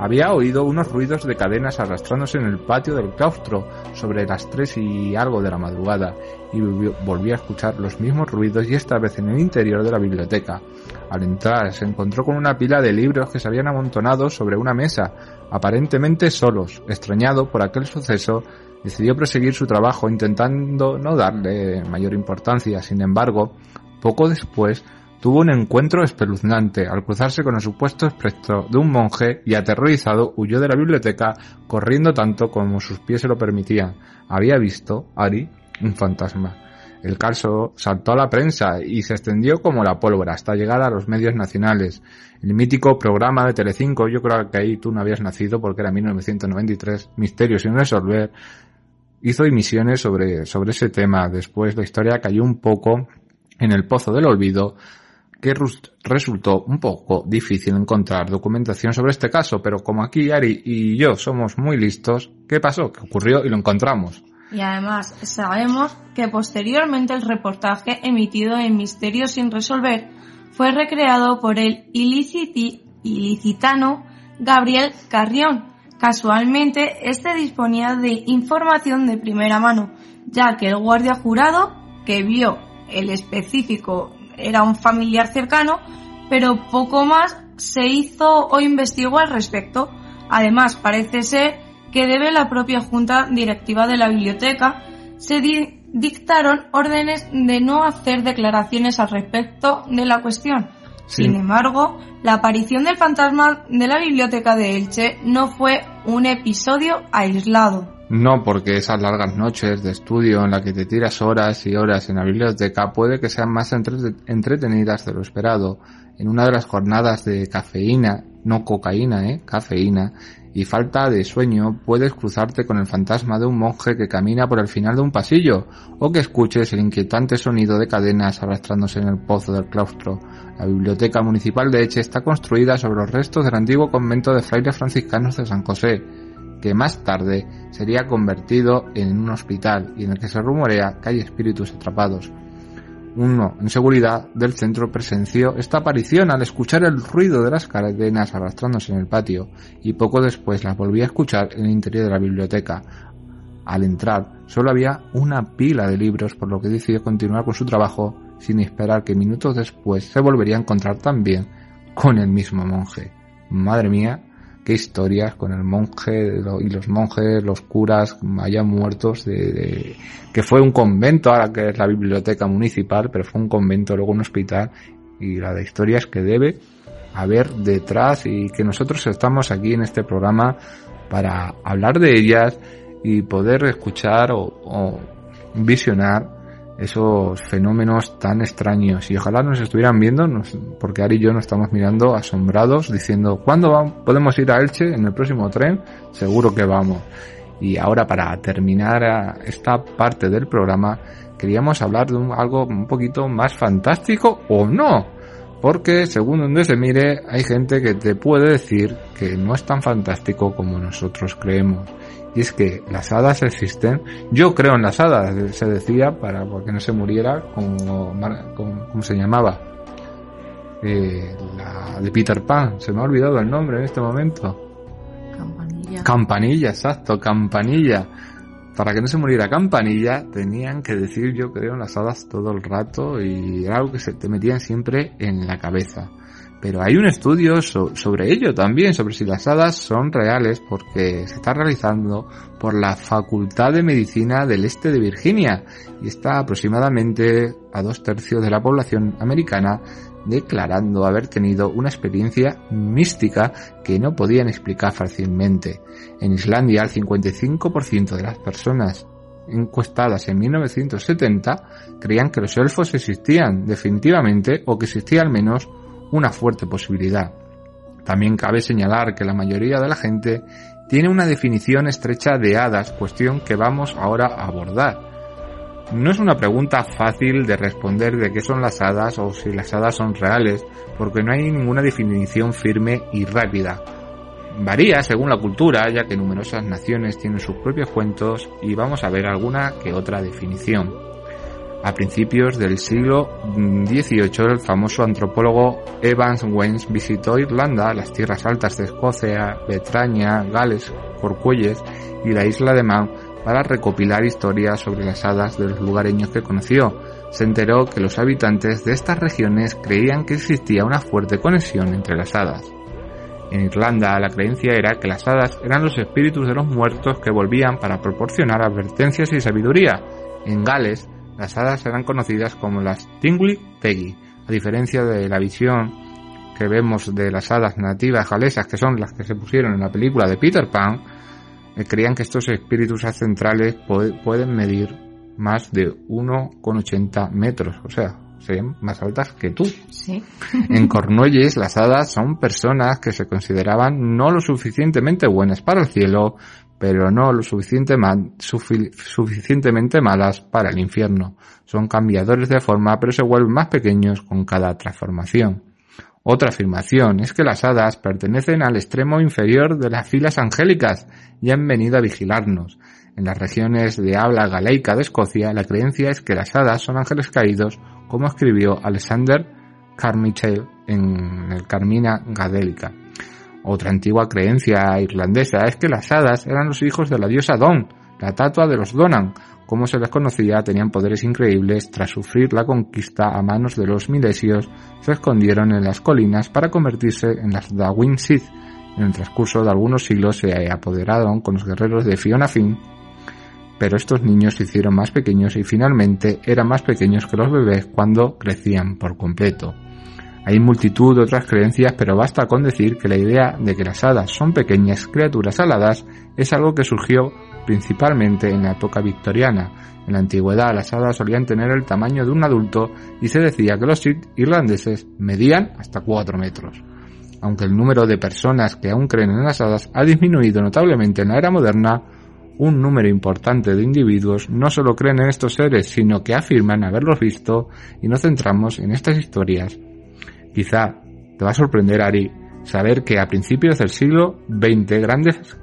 había oído unos ruidos de cadenas arrastrándose en el patio del claustro sobre las tres y algo de la madrugada, y volvió a escuchar los mismos ruidos y esta vez en el interior de la biblioteca. Al entrar se encontró con una pila de libros que se habían amontonado sobre una mesa, aparentemente solos. Extrañado por aquel suceso, decidió proseguir su trabajo intentando no darle mayor importancia. Sin embargo, poco después tuvo un encuentro espeluznante al cruzarse con el supuesto espectro de un monje y aterrorizado huyó de la biblioteca corriendo tanto como sus pies se lo permitían. Había visto, Ari, un fantasma. El caso saltó a la prensa y se extendió como la pólvora hasta llegar a los medios nacionales. El mítico programa de Telecinco, yo creo que ahí tú no habías nacido porque era 1993, Misterios sin resolver, hizo emisiones sobre, sobre ese tema. Después la historia cayó un poco en el pozo del olvido, que resultó un poco difícil encontrar documentación sobre este caso, pero como aquí Ari y yo somos muy listos, ¿qué pasó? ¿Qué ocurrió? Y lo encontramos. Y además sabemos que posteriormente el reportaje emitido en Misterios sin resolver fue recreado por el iliciti, ilicitano Gabriel Carrión, Casualmente, este disponía de información de primera mano, ya que el guardia jurado que vio el específico era un familiar cercano, pero poco más se hizo o investigó al respecto. Además, parece ser que debe la propia junta directiva de la biblioteca se dictaron órdenes de no hacer declaraciones al respecto de la cuestión. Sin embargo, la aparición del fantasma de la biblioteca de Elche no fue un episodio aislado. No, porque esas largas noches de estudio en las que te tiras horas y horas en la biblioteca puede que sean más entretenidas de lo esperado. En una de las jornadas de cafeína, no cocaína, eh, cafeína, y falta de sueño, puedes cruzarte con el fantasma de un monje que camina por el final de un pasillo, o que escuches el inquietante sonido de cadenas arrastrándose en el pozo del claustro. La biblioteca municipal de Eche está construida sobre los restos del antiguo convento de frailes franciscanos de San José, que más tarde sería convertido en un hospital y en el que se rumorea que hay espíritus atrapados. Uno, en seguridad, del centro presenció esta aparición al escuchar el ruido de las cadenas arrastrándose en el patio y poco después las volví a escuchar en el interior de la biblioteca. Al entrar, solo había una pila de libros, por lo que decidió continuar con su trabajo sin esperar que minutos después se volvería a encontrar también con el mismo monje. Madre mía, qué historias con el monje y los monjes, los curas allá muertos de, que fue un convento, ahora que es la biblioteca municipal, pero fue un convento, luego un hospital y la de historias que debe haber detrás y que nosotros estamos aquí en este programa para hablar de ellas y poder escuchar o visionar esos fenómenos tan extraños y ojalá nos estuvieran viendo porque Ari y yo nos estamos mirando asombrados diciendo ¿cuándo vamos? podemos ir a Elche en el próximo tren? Seguro que vamos y ahora para terminar esta parte del programa queríamos hablar de algo un poquito más fantástico o no porque según donde se mire hay gente que te puede decir que no es tan fantástico como nosotros creemos y es que las hadas existen. Yo creo en las hadas, se decía, para que no se muriera, como, como, se llamaba. Eh, la de Peter Pan, se me ha olvidado el nombre en este momento. Campanilla. Campanilla, exacto, campanilla. Para que no se muriera campanilla, tenían que decir yo creo en las hadas todo el rato y era algo que se te metían siempre en la cabeza. Pero hay un estudio sobre ello también, sobre si las hadas son reales, porque se está realizando por la Facultad de Medicina del Este de Virginia y está aproximadamente a dos tercios de la población americana declarando haber tenido una experiencia mística que no podían explicar fácilmente. En Islandia, el 55% de las personas encuestadas en 1970 creían que los elfos existían definitivamente o que existía al menos una fuerte posibilidad. También cabe señalar que la mayoría de la gente tiene una definición estrecha de hadas, cuestión que vamos ahora a abordar. No es una pregunta fácil de responder de qué son las hadas o si las hadas son reales, porque no hay ninguna definición firme y rápida. Varía según la cultura, ya que numerosas naciones tienen sus propios cuentos y vamos a ver alguna que otra definición. A principios del siglo XVIII, el famoso antropólogo Evans Wens visitó Irlanda, las tierras altas de Escocia, Bretaña, Gales, Corcuelles y la isla de Man para recopilar historias sobre las hadas de los lugareños que conoció. Se enteró que los habitantes de estas regiones creían que existía una fuerte conexión entre las hadas. En Irlanda la creencia era que las hadas eran los espíritus de los muertos que volvían para proporcionar advertencias y sabiduría. En Gales, las hadas eran conocidas como las Tingly Teggy, a diferencia de la visión que vemos de las hadas nativas galesas, que son las que se pusieron en la película de Peter Pan, eh, creían que estos espíritus centrales pueden medir más de 1,80 metros, o sea, serían más altas que tú. *laughs* En Cornuelles, las hadas son personas que se consideraban no lo suficientemente buenas para el cielo, pero no lo suficiente suficientemente malas para el infierno. Son cambiadores de forma, pero se vuelven más pequeños con cada transformación. Otra afirmación es que las hadas pertenecen al extremo inferior de las filas angélicas y han venido a vigilarnos. En las regiones de habla galeica de Escocia, la creencia es que las hadas son ángeles caídos, como escribió Alexander Carmichael en el Carmina Gadélica. Otra antigua creencia irlandesa es que las hadas eran los hijos de la diosa Don, la tatua de los Donan. Como se les conocía, tenían poderes increíbles. Tras sufrir la conquista a manos de los milesios, se escondieron en las colinas para convertirse en las Dawin Sith. En el transcurso de algunos siglos se apoderaron con los guerreros de Fiona Finn, pero estos niños se hicieron más pequeños y finalmente eran más pequeños que los bebés cuando crecían por completo. Hay multitud de otras creencias, pero basta con decir que la idea de que las hadas son pequeñas criaturas aladas es algo que surgió principalmente en la época victoriana. En la antigüedad las hadas solían tener el tamaño de un adulto y se decía que los irlandeses medían hasta 4 metros. Aunque el número de personas que aún creen en las hadas ha disminuido notablemente en la era moderna, un número importante de individuos no solo creen en estos seres, sino que afirman haberlos visto y nos centramos en estas historias Quizá te va a sorprender, Ari, saber que a principios del siglo XX grandes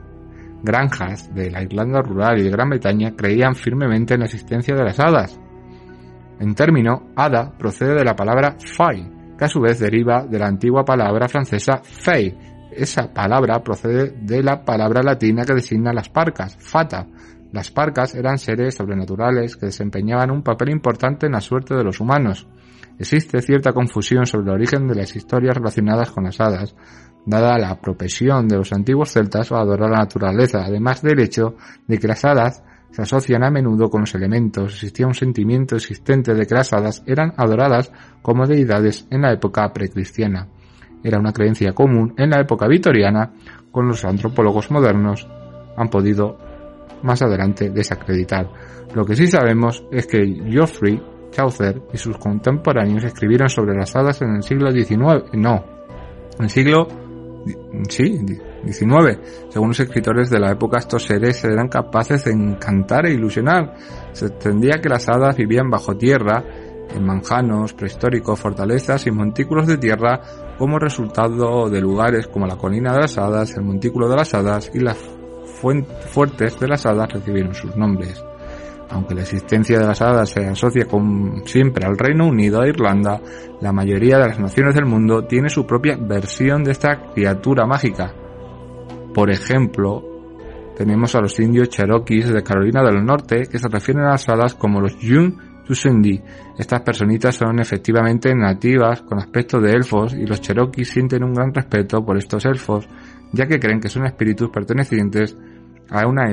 granjas de la Irlanda rural y de Gran Bretaña creían firmemente en la existencia de las hadas. En término, hada procede de la palabra fay, que a su vez deriva de la antigua palabra francesa fey. Esa palabra procede de la palabra latina que designa las parcas, fata. Las parcas eran seres sobrenaturales que desempeñaban un papel importante en la suerte de los humanos. Existe cierta confusión sobre el origen de las historias relacionadas con las hadas, dada la profesión de los antiguos celtas a adorar la naturaleza, además del hecho de que las hadas se asocian a menudo con los elementos. Existía un sentimiento existente de que las hadas eran adoradas como deidades en la época precristiana. Era una creencia común en la época victoriana, con los antropólogos modernos han podido más adelante desacreditar. Lo que sí sabemos es que Geoffrey Y sus contemporáneos escribieron sobre las hadas en el siglo XIX, no, en el siglo sí, 19. Según los escritores de la época, estos seres eran capaces de encantar e ilusionar. Se entendía que las hadas vivían bajo tierra, en manjanos prehistóricos, fortalezas y montículos de tierra como resultado de lugares como la colina de las hadas, el montículo de las hadas y las fuertes de las hadas recibieron sus nombres. Aunque la existencia de las hadas se asocia con, siempre al Reino Unido e Irlanda, la mayoría de las naciones del mundo tiene su propia versión de esta criatura mágica. Por ejemplo, tenemos a los indios cherokees de Carolina del Norte que se refieren a las hadas como los Yun Tusendi. Estas personitas son efectivamente nativas con aspecto de elfos y los cherokees sienten un gran respeto por estos elfos, ya que creen que son espíritus pertenecientes a una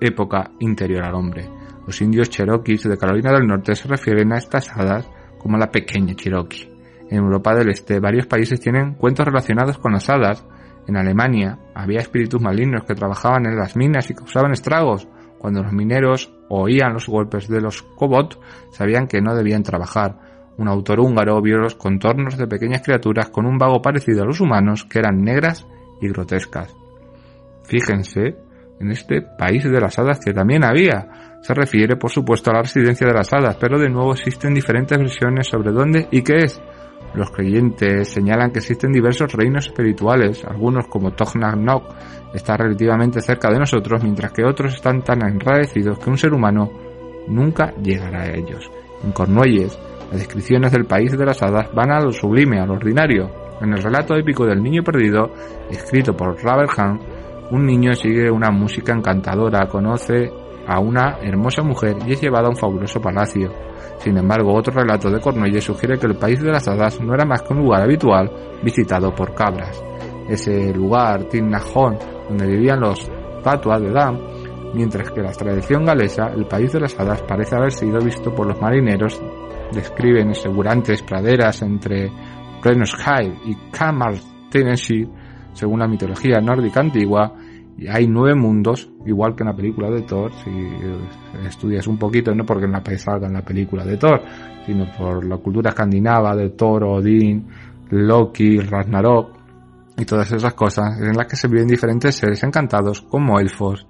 época interior al hombre. Los indios cherokees de Carolina del Norte se refieren a estas hadas como la pequeña Cherokee. En Europa del Este varios países tienen cuentos relacionados con las hadas. En Alemania había espíritus malignos que trabajaban en las minas y causaban estragos. Cuando los mineros oían los golpes de los cobot, sabían que no debían trabajar. Un autor húngaro vio los contornos de pequeñas criaturas con un vago parecido a los humanos que eran negras y grotescas. Fíjense en este país de las hadas que también había se refiere, por supuesto, a la residencia de las hadas, pero de nuevo existen diferentes versiones sobre dónde y qué es. Los creyentes señalan que existen diversos reinos espirituales, algunos como Nok está relativamente cerca de nosotros, mientras que otros están tan enradecidos que un ser humano nunca llegará a ellos. En Cornualles, las descripciones del país de las hadas van a lo sublime, a lo ordinario. En el relato épico del niño perdido, escrito por Robert Hahn, un niño sigue una música encantadora, conoce a una hermosa mujer y es llevada a un fabuloso palacio. Sin embargo, otro relato de Cornuelle sugiere que el país de las hadas no era más que un lugar habitual visitado por cabras. Ese lugar, Tinnahon, donde vivían los Tatua de Dam, mientras que la tradición galesa, el país de las hadas parece haber sido visto por los marineros, describen asegurantes praderas entre High y Kamar, Tennessee, según la mitología nórdica antigua, hay nueve mundos, igual que en la película de Thor, si estudias un poquito, no porque en la en la película de Thor, sino por la cultura escandinava de Thor, Odín, Loki, Ragnarok y todas esas cosas, en las que se viven diferentes seres encantados como elfos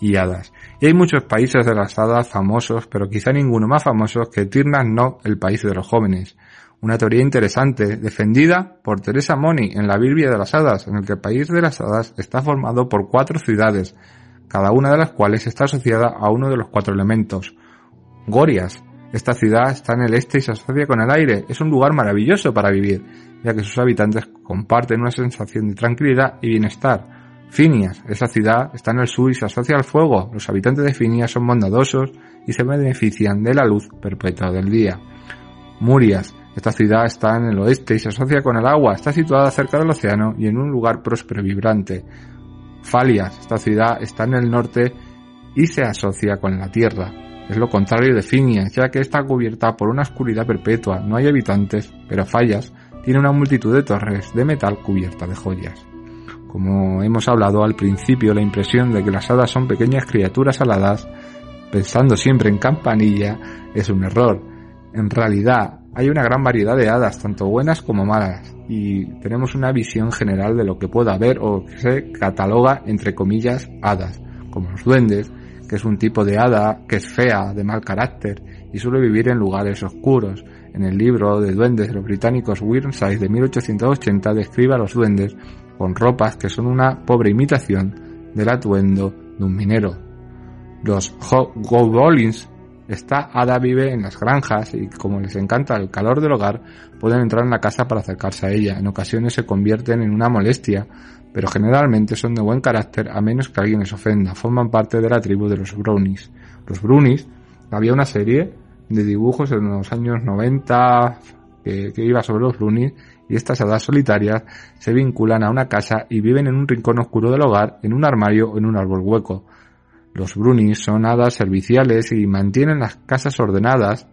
y hadas. Y hay muchos países de las hadas famosos, pero quizá ninguno más famoso que Tirnas no, el país de los jóvenes una teoría interesante, defendida por Teresa Moni en la Biblia de las Hadas, en el que el país de las hadas está formado por cuatro ciudades, cada una de las cuales está asociada a uno de los cuatro elementos. Gorias. Esta ciudad está en el este y se asocia con el aire. Es un lugar maravilloso para vivir, ya que sus habitantes comparten una sensación de tranquilidad y bienestar. Finias. Esta ciudad está en el sur y se asocia al fuego. Los habitantes de Finias son bondadosos y se benefician de la luz perpetua del día. Murias. Esta ciudad está en el oeste y se asocia con el agua. Está situada cerca del océano y en un lugar próspero y vibrante. Falias. Esta ciudad está en el norte y se asocia con la tierra. Es lo contrario de Finias, ya que está cubierta por una oscuridad perpetua. No hay habitantes, pero Fallas tiene una multitud de torres de metal cubierta de joyas. Como hemos hablado al principio, la impresión de que las hadas son pequeñas criaturas aladas, pensando siempre en campanilla, es un error. En realidad, hay una gran variedad de hadas, tanto buenas como malas, y tenemos una visión general de lo que pueda haber o que se cataloga entre comillas hadas, como los duendes, que es un tipo de hada que es fea, de mal carácter, y suele vivir en lugares oscuros. En el libro de duendes de los británicos Wyrmside de 1880 describe a los duendes con ropas que son una pobre imitación del atuendo de un minero. Los goblins esta hada vive en las granjas y como les encanta el calor del hogar, pueden entrar en la casa para acercarse a ella. En ocasiones se convierten en una molestia, pero generalmente son de buen carácter a menos que alguien les ofenda. Forman parte de la tribu de los brownies. Los brownies, había una serie de dibujos en los años 90, que, iba sobre los brunies y estas hadas solitarias se vinculan a una casa y viven en un rincón oscuro del hogar, en un armario o en un árbol hueco. Los Brunis son hadas serviciales y mantienen las casas ordenadas,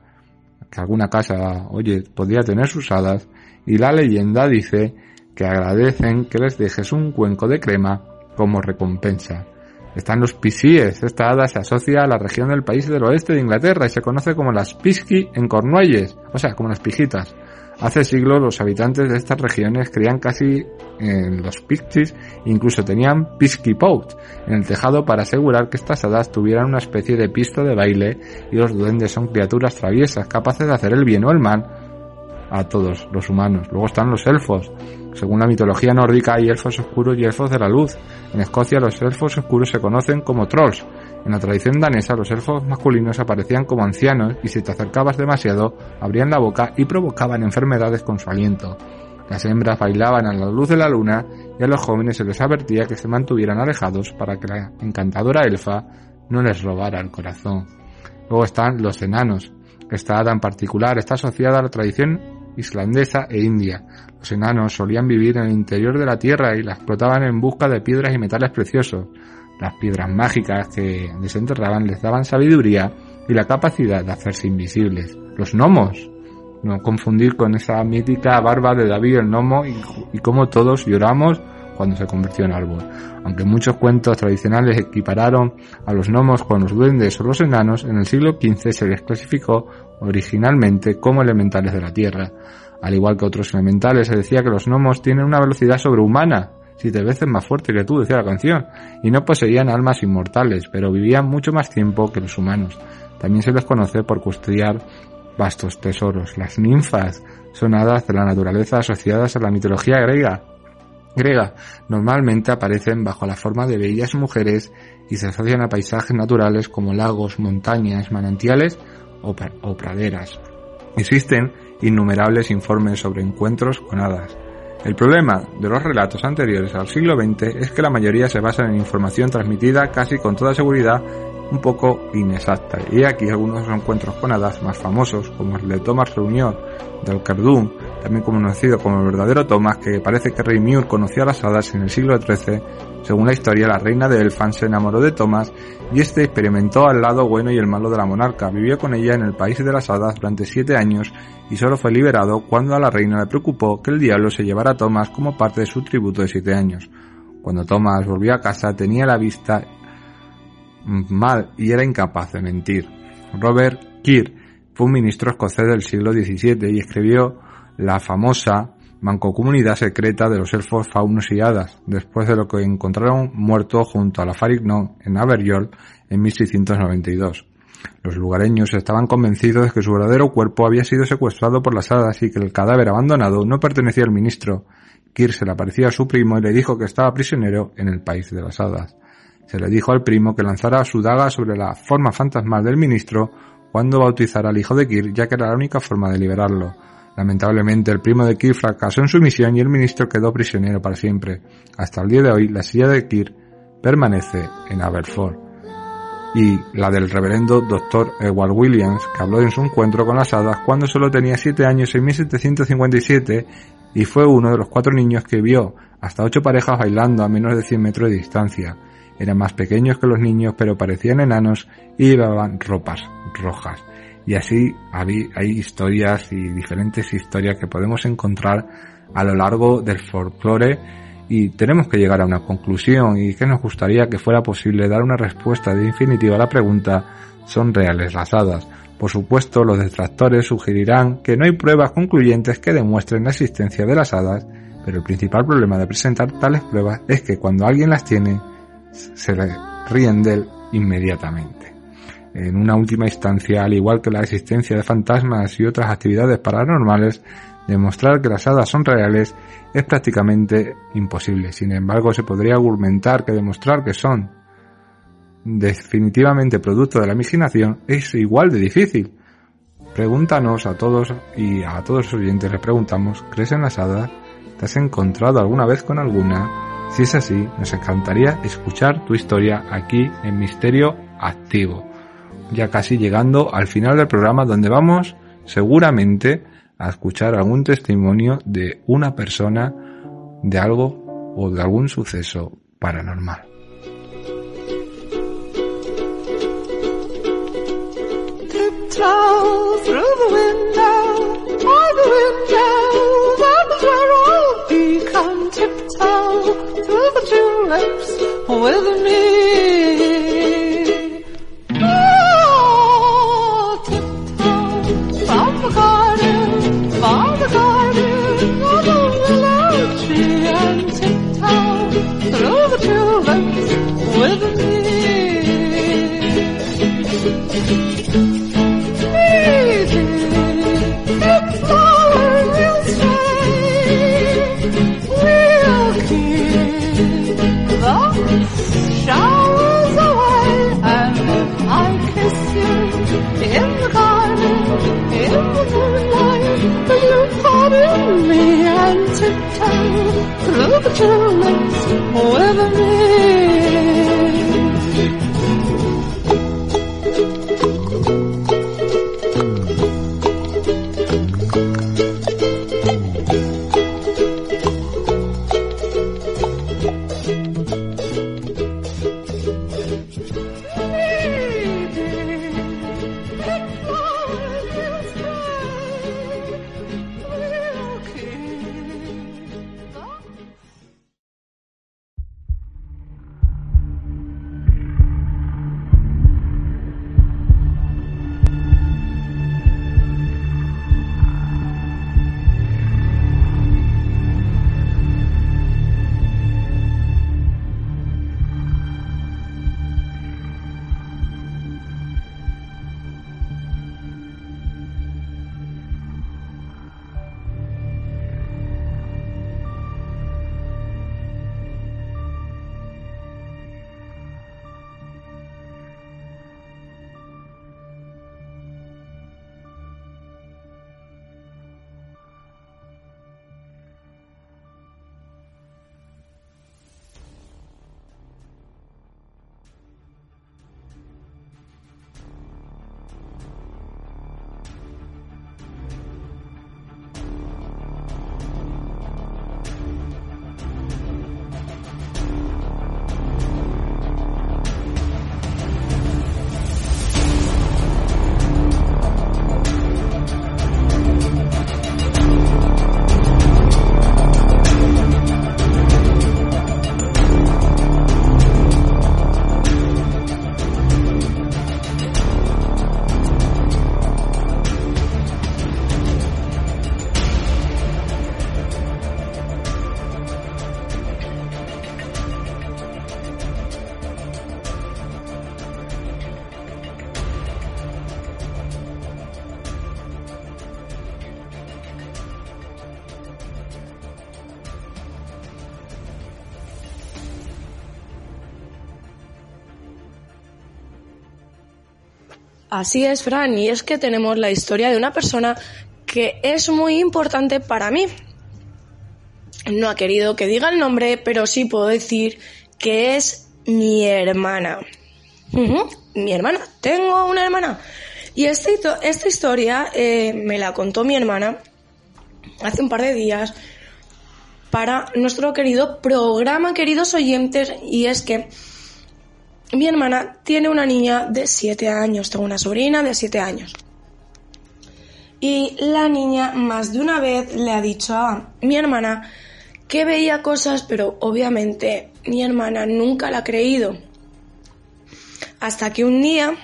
que alguna casa, oye, podría tener sus hadas, y la leyenda dice que agradecen que les dejes un cuenco de crema como recompensa. Están los Pisíes. Esta hada se asocia a la región del país del oeste de Inglaterra y se conoce como las Pisky en Cornualles, o sea, como las pijitas. Hace siglos los habitantes de estas regiones creían casi en los pixies, incluso tenían pisky pout en el tejado para asegurar que estas hadas tuvieran una especie de pista de baile y los duendes son criaturas traviesas capaces de hacer el bien o el mal a todos los humanos. Luego están los elfos. Según la mitología nórdica hay elfos oscuros y elfos de la luz. En Escocia los elfos oscuros se conocen como trolls. En la tradición danesa los elfos masculinos aparecían como ancianos y si te acercabas demasiado abrían la boca y provocaban enfermedades con su aliento. Las hembras bailaban a la luz de la luna y a los jóvenes se les advertía que se mantuvieran alejados para que la encantadora elfa no les robara el corazón. Luego están los enanos. Esta hada en particular está asociada a la tradición islandesa e india. Los enanos solían vivir en el interior de la tierra y la explotaban en busca de piedras y metales preciosos. Las piedras mágicas que desenterraban les daban sabiduría y la capacidad de hacerse invisibles. Los gnomos. No confundir con esa mítica barba de David el gnomo y, y cómo todos lloramos cuando se convirtió en árbol. Aunque muchos cuentos tradicionales equipararon a los gnomos con los duendes o los enanos, en el siglo XV se les clasificó originalmente como elementales de la tierra. Al igual que otros elementales, se decía que los gnomos tienen una velocidad sobrehumana, siete veces más fuerte que tú, decía la canción, y no poseían almas inmortales, pero vivían mucho más tiempo que los humanos. También se les conoce por custodiar vastos tesoros. Las ninfas son hadas de la naturaleza asociadas a la mitología griega, griega normalmente aparecen bajo la forma de bellas mujeres y se asocian a paisajes naturales como lagos, montañas, manantiales o, praderas. Existen innumerables informes sobre encuentros con hadas. El problema de los relatos anteriores al siglo XX es que la mayoría se basan en información transmitida casi con toda seguridad un poco inexacta. Y aquí algunos encuentros con hadas más famosos, como el de Thomas Reunión del Cardún, también conocido como el verdadero Thomas, que parece que Rey Muir conoció a las hadas en el siglo XIII. Según la historia, la reina de Elfan se enamoró de Thomas y este experimentó al lado bueno y el malo de la monarca. Vivió con ella en el país de las hadas durante siete años y solo fue liberado cuando a la reina le preocupó que el diablo se llevara a Thomas como parte de su tributo de siete años. Cuando Thomas volvió a casa tenía la vista mal y era incapaz de mentir. Robert Keir fue un ministro escocés del siglo XVII y escribió la famosa mancomunidad secreta de los elfos faunos y hadas, después de lo que encontraron muerto junto a la Farignon en Abergol en 1692. Los lugareños estaban convencidos de que su verdadero cuerpo había sido secuestrado por las hadas y que el cadáver abandonado no pertenecía al ministro. Kir se le apareció a su primo y le dijo que estaba prisionero en el país de las hadas. Se le dijo al primo que lanzara su daga sobre la forma fantasmal del ministro cuando bautizara al hijo de Kir, ya que era la única forma de liberarlo. Lamentablemente, el primo de Kir fracasó en su misión y el ministro quedó prisionero para siempre. Hasta el día de hoy, la silla de Kir permanece en Aberford. Y la del reverendo Dr. Edward Williams, que habló en su encuentro con las hadas cuando solo tenía siete años en 1757 y fue uno de los cuatro niños que vio hasta ocho parejas bailando a menos de 100 metros de distancia. Eran más pequeños que los niños, pero parecían enanos y llevaban ropas rojas. Y así hay, historias y diferentes historias que podemos encontrar a lo largo del folclore y tenemos que llegar a una conclusión y que nos gustaría que fuera posible dar una respuesta definitiva a la pregunta ¿son reales las hadas? Por supuesto, los detractores sugerirán que no hay pruebas concluyentes que demuestren la existencia de las hadas, pero el principal problema de presentar tales pruebas es que cuando alguien las tiene, se le ríen de inmediatamente. En una última instancia, al igual que la existencia de fantasmas y otras actividades paranormales, demostrar que las hadas son reales es prácticamente imposible. Sin embargo, se podría argumentar que demostrar que son definitivamente producto de la imaginación es igual de difícil. Pregúntanos a todos y a todos los oyentes les preguntamos, ¿crees en las hadas? ¿Te has encontrado alguna vez con alguna? Si es así, nos encantaría escuchar tu historia aquí en Misterio Activo. Ya casi llegando al final del programa donde vamos seguramente a escuchar algún testimonio de una persona, de algo o de algún suceso paranormal. the town, through the tunnels, however. Así es, Fran, y es que tenemos la historia de una persona que es muy importante para mí. No ha querido que diga el nombre, pero sí puedo decir que es mi hermana. Mi hermana, tengo una hermana. Y esta, esta historia eh, me la contó mi hermana hace un par de días para nuestro querido programa, queridos oyentes, y es que mi hermana tiene una niña de 7 años, tengo una sobrina de 7 años. Y la niña más de una vez le ha dicho a mi hermana que veía cosas, pero obviamente mi hermana nunca la ha creído. Hasta que un día,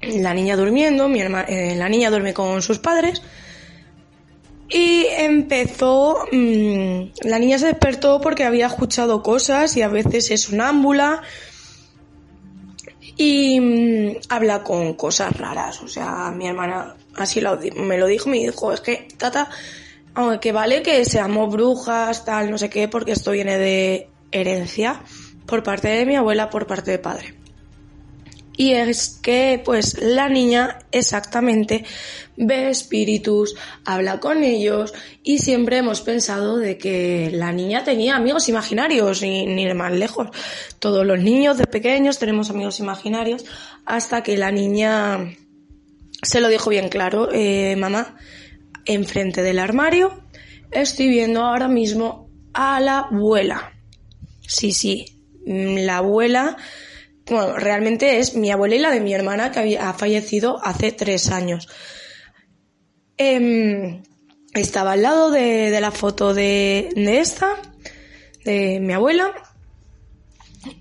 la niña durmiendo, mi eh, la niña duerme con sus padres, y empezó, mm, la niña se despertó porque había escuchado cosas y a veces es sonámbula y mm, habla con cosas raras. O sea, mi hermana así me lo dijo, me dijo, es que, tata, aunque vale que seamos brujas, tal, no sé qué, porque esto viene de herencia por parte de mi abuela, por parte de padre. Y es que, pues, la niña exactamente ve espíritus, habla con ellos y siempre hemos pensado de que la niña tenía amigos imaginarios y ni más lejos. Todos los niños de pequeños tenemos amigos imaginarios hasta que la niña se lo dijo bien claro, eh, mamá, enfrente del armario estoy viendo ahora mismo a la abuela. Sí, sí, mm, la abuela, bueno, realmente es mi abuela y la de mi hermana que había, ha fallecido hace tres años. Em, estaba al lado de, la foto de, de esta, de mi abuela,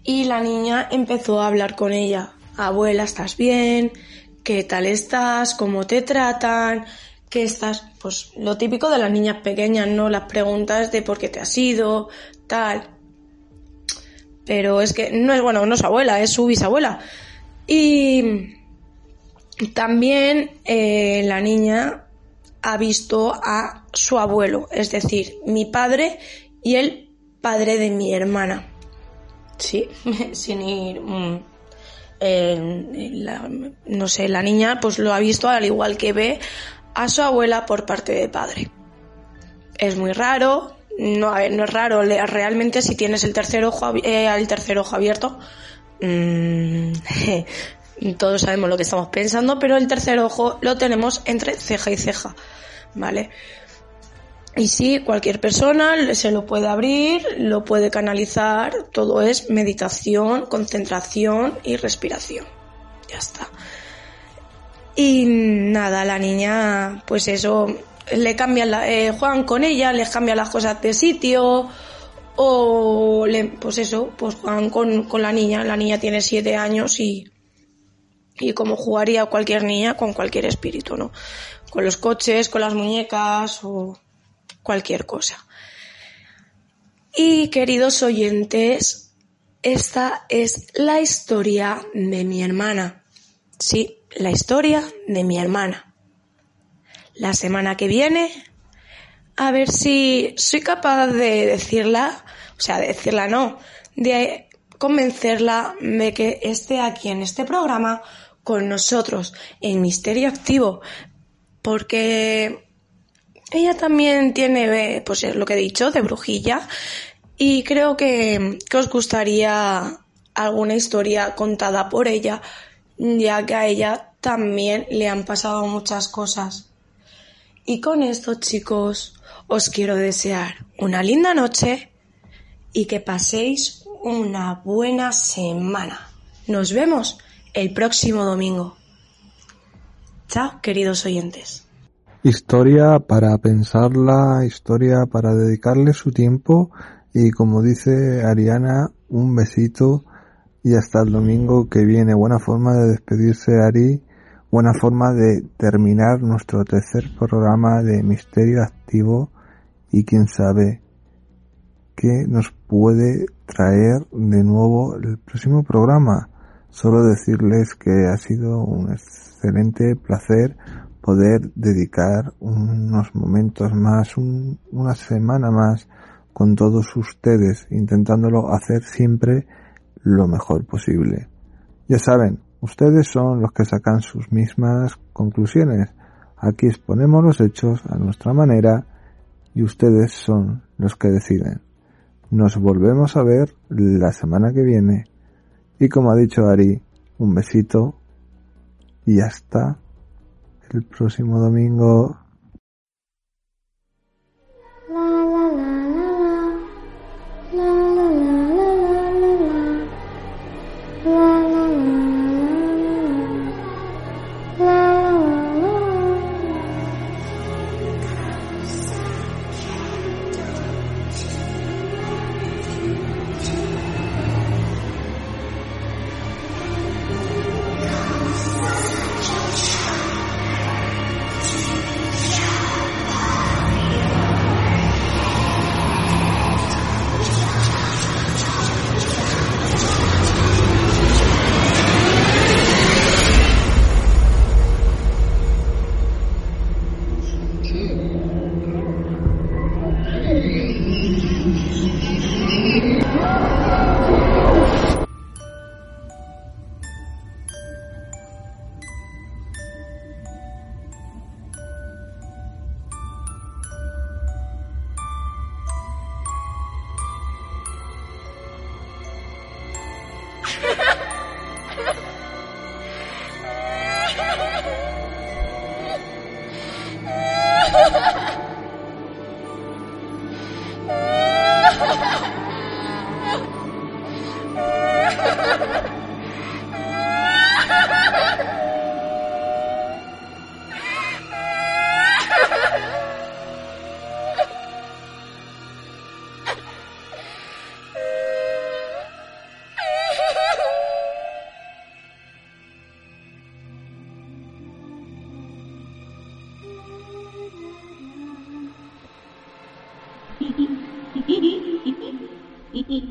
y la niña empezó a hablar con ella. Abuela, ¿estás bien? ¿Qué tal estás? ¿Cómo te tratan? ¿Qué estás? Pues lo típico de las niñas pequeñas, ¿no? Las preguntas de por qué te has ido, tal. Pero es que no es, bueno, no es abuela, es su bisabuela. Y también eh, la niña ha visto a su abuelo, es decir, mi padre y el padre de mi hermana. Sí, *laughs* sin ir... Mm, no sé, la niña pues lo ha visto al igual que ve a su abuela por parte de padre. Es muy raro, no, no es raro, realmente si tienes el tercer ojo, eh, tercer ojo abierto, mm, *laughs* todos sabemos lo que estamos pensando, pero el tercer ojo lo tenemos entre ceja y ceja, ¿vale? Y sí, cualquier persona se lo puede abrir, lo puede canalizar, todo es meditación, concentración y respiración. Ya está. Y nada, la niña, pues eso, le cambian, la, eh, juegan con ella, les cambian las cosas de sitio, o le, pues eso, pues juegan con, con la niña. La niña tiene siete años y, y como jugaría cualquier niña con cualquier espíritu, ¿no? Con los coches, con las muñecas o cualquier cosa. Y queridos oyentes, esta es la historia de mi hermana. Sí, la historia de mi hermana. La semana que viene, a ver si soy capaz de decirla, o sea, de decirla no, de convencerla de que esté aquí en este programa con nosotros en Misterio Activo, porque ella también tiene, pues lo que he dicho, de brujilla. Y creo que os gustaría alguna historia contada por ella, ya que a ella también le han pasado muchas cosas. Y con esto, chicos, os quiero desear una linda noche y que paséis una buena semana. Nos vemos el próximo domingo. Chao, queridos oyentes. Historia para pensarla, historia para dedicarle su tiempo y como dice Ariana, un besito y hasta el domingo que viene. Buena forma de despedirse Ari, buena forma de terminar nuestro tercer programa de Misterio Activo y quién sabe qué nos puede traer de nuevo el próximo programa. Solo decirles que ha sido un excelente placer poder dedicar unos momentos más, una semana más con todos ustedes, intentándolo hacer siempre lo mejor posible. Ya saben, ustedes son los que sacan sus mismas conclusiones. Aquí exponemos los hechos a nuestra manera y ustedes son los que deciden. Nos volvemos a ver la semana que viene y como ha dicho Ari, un besito y hasta el próximo domingo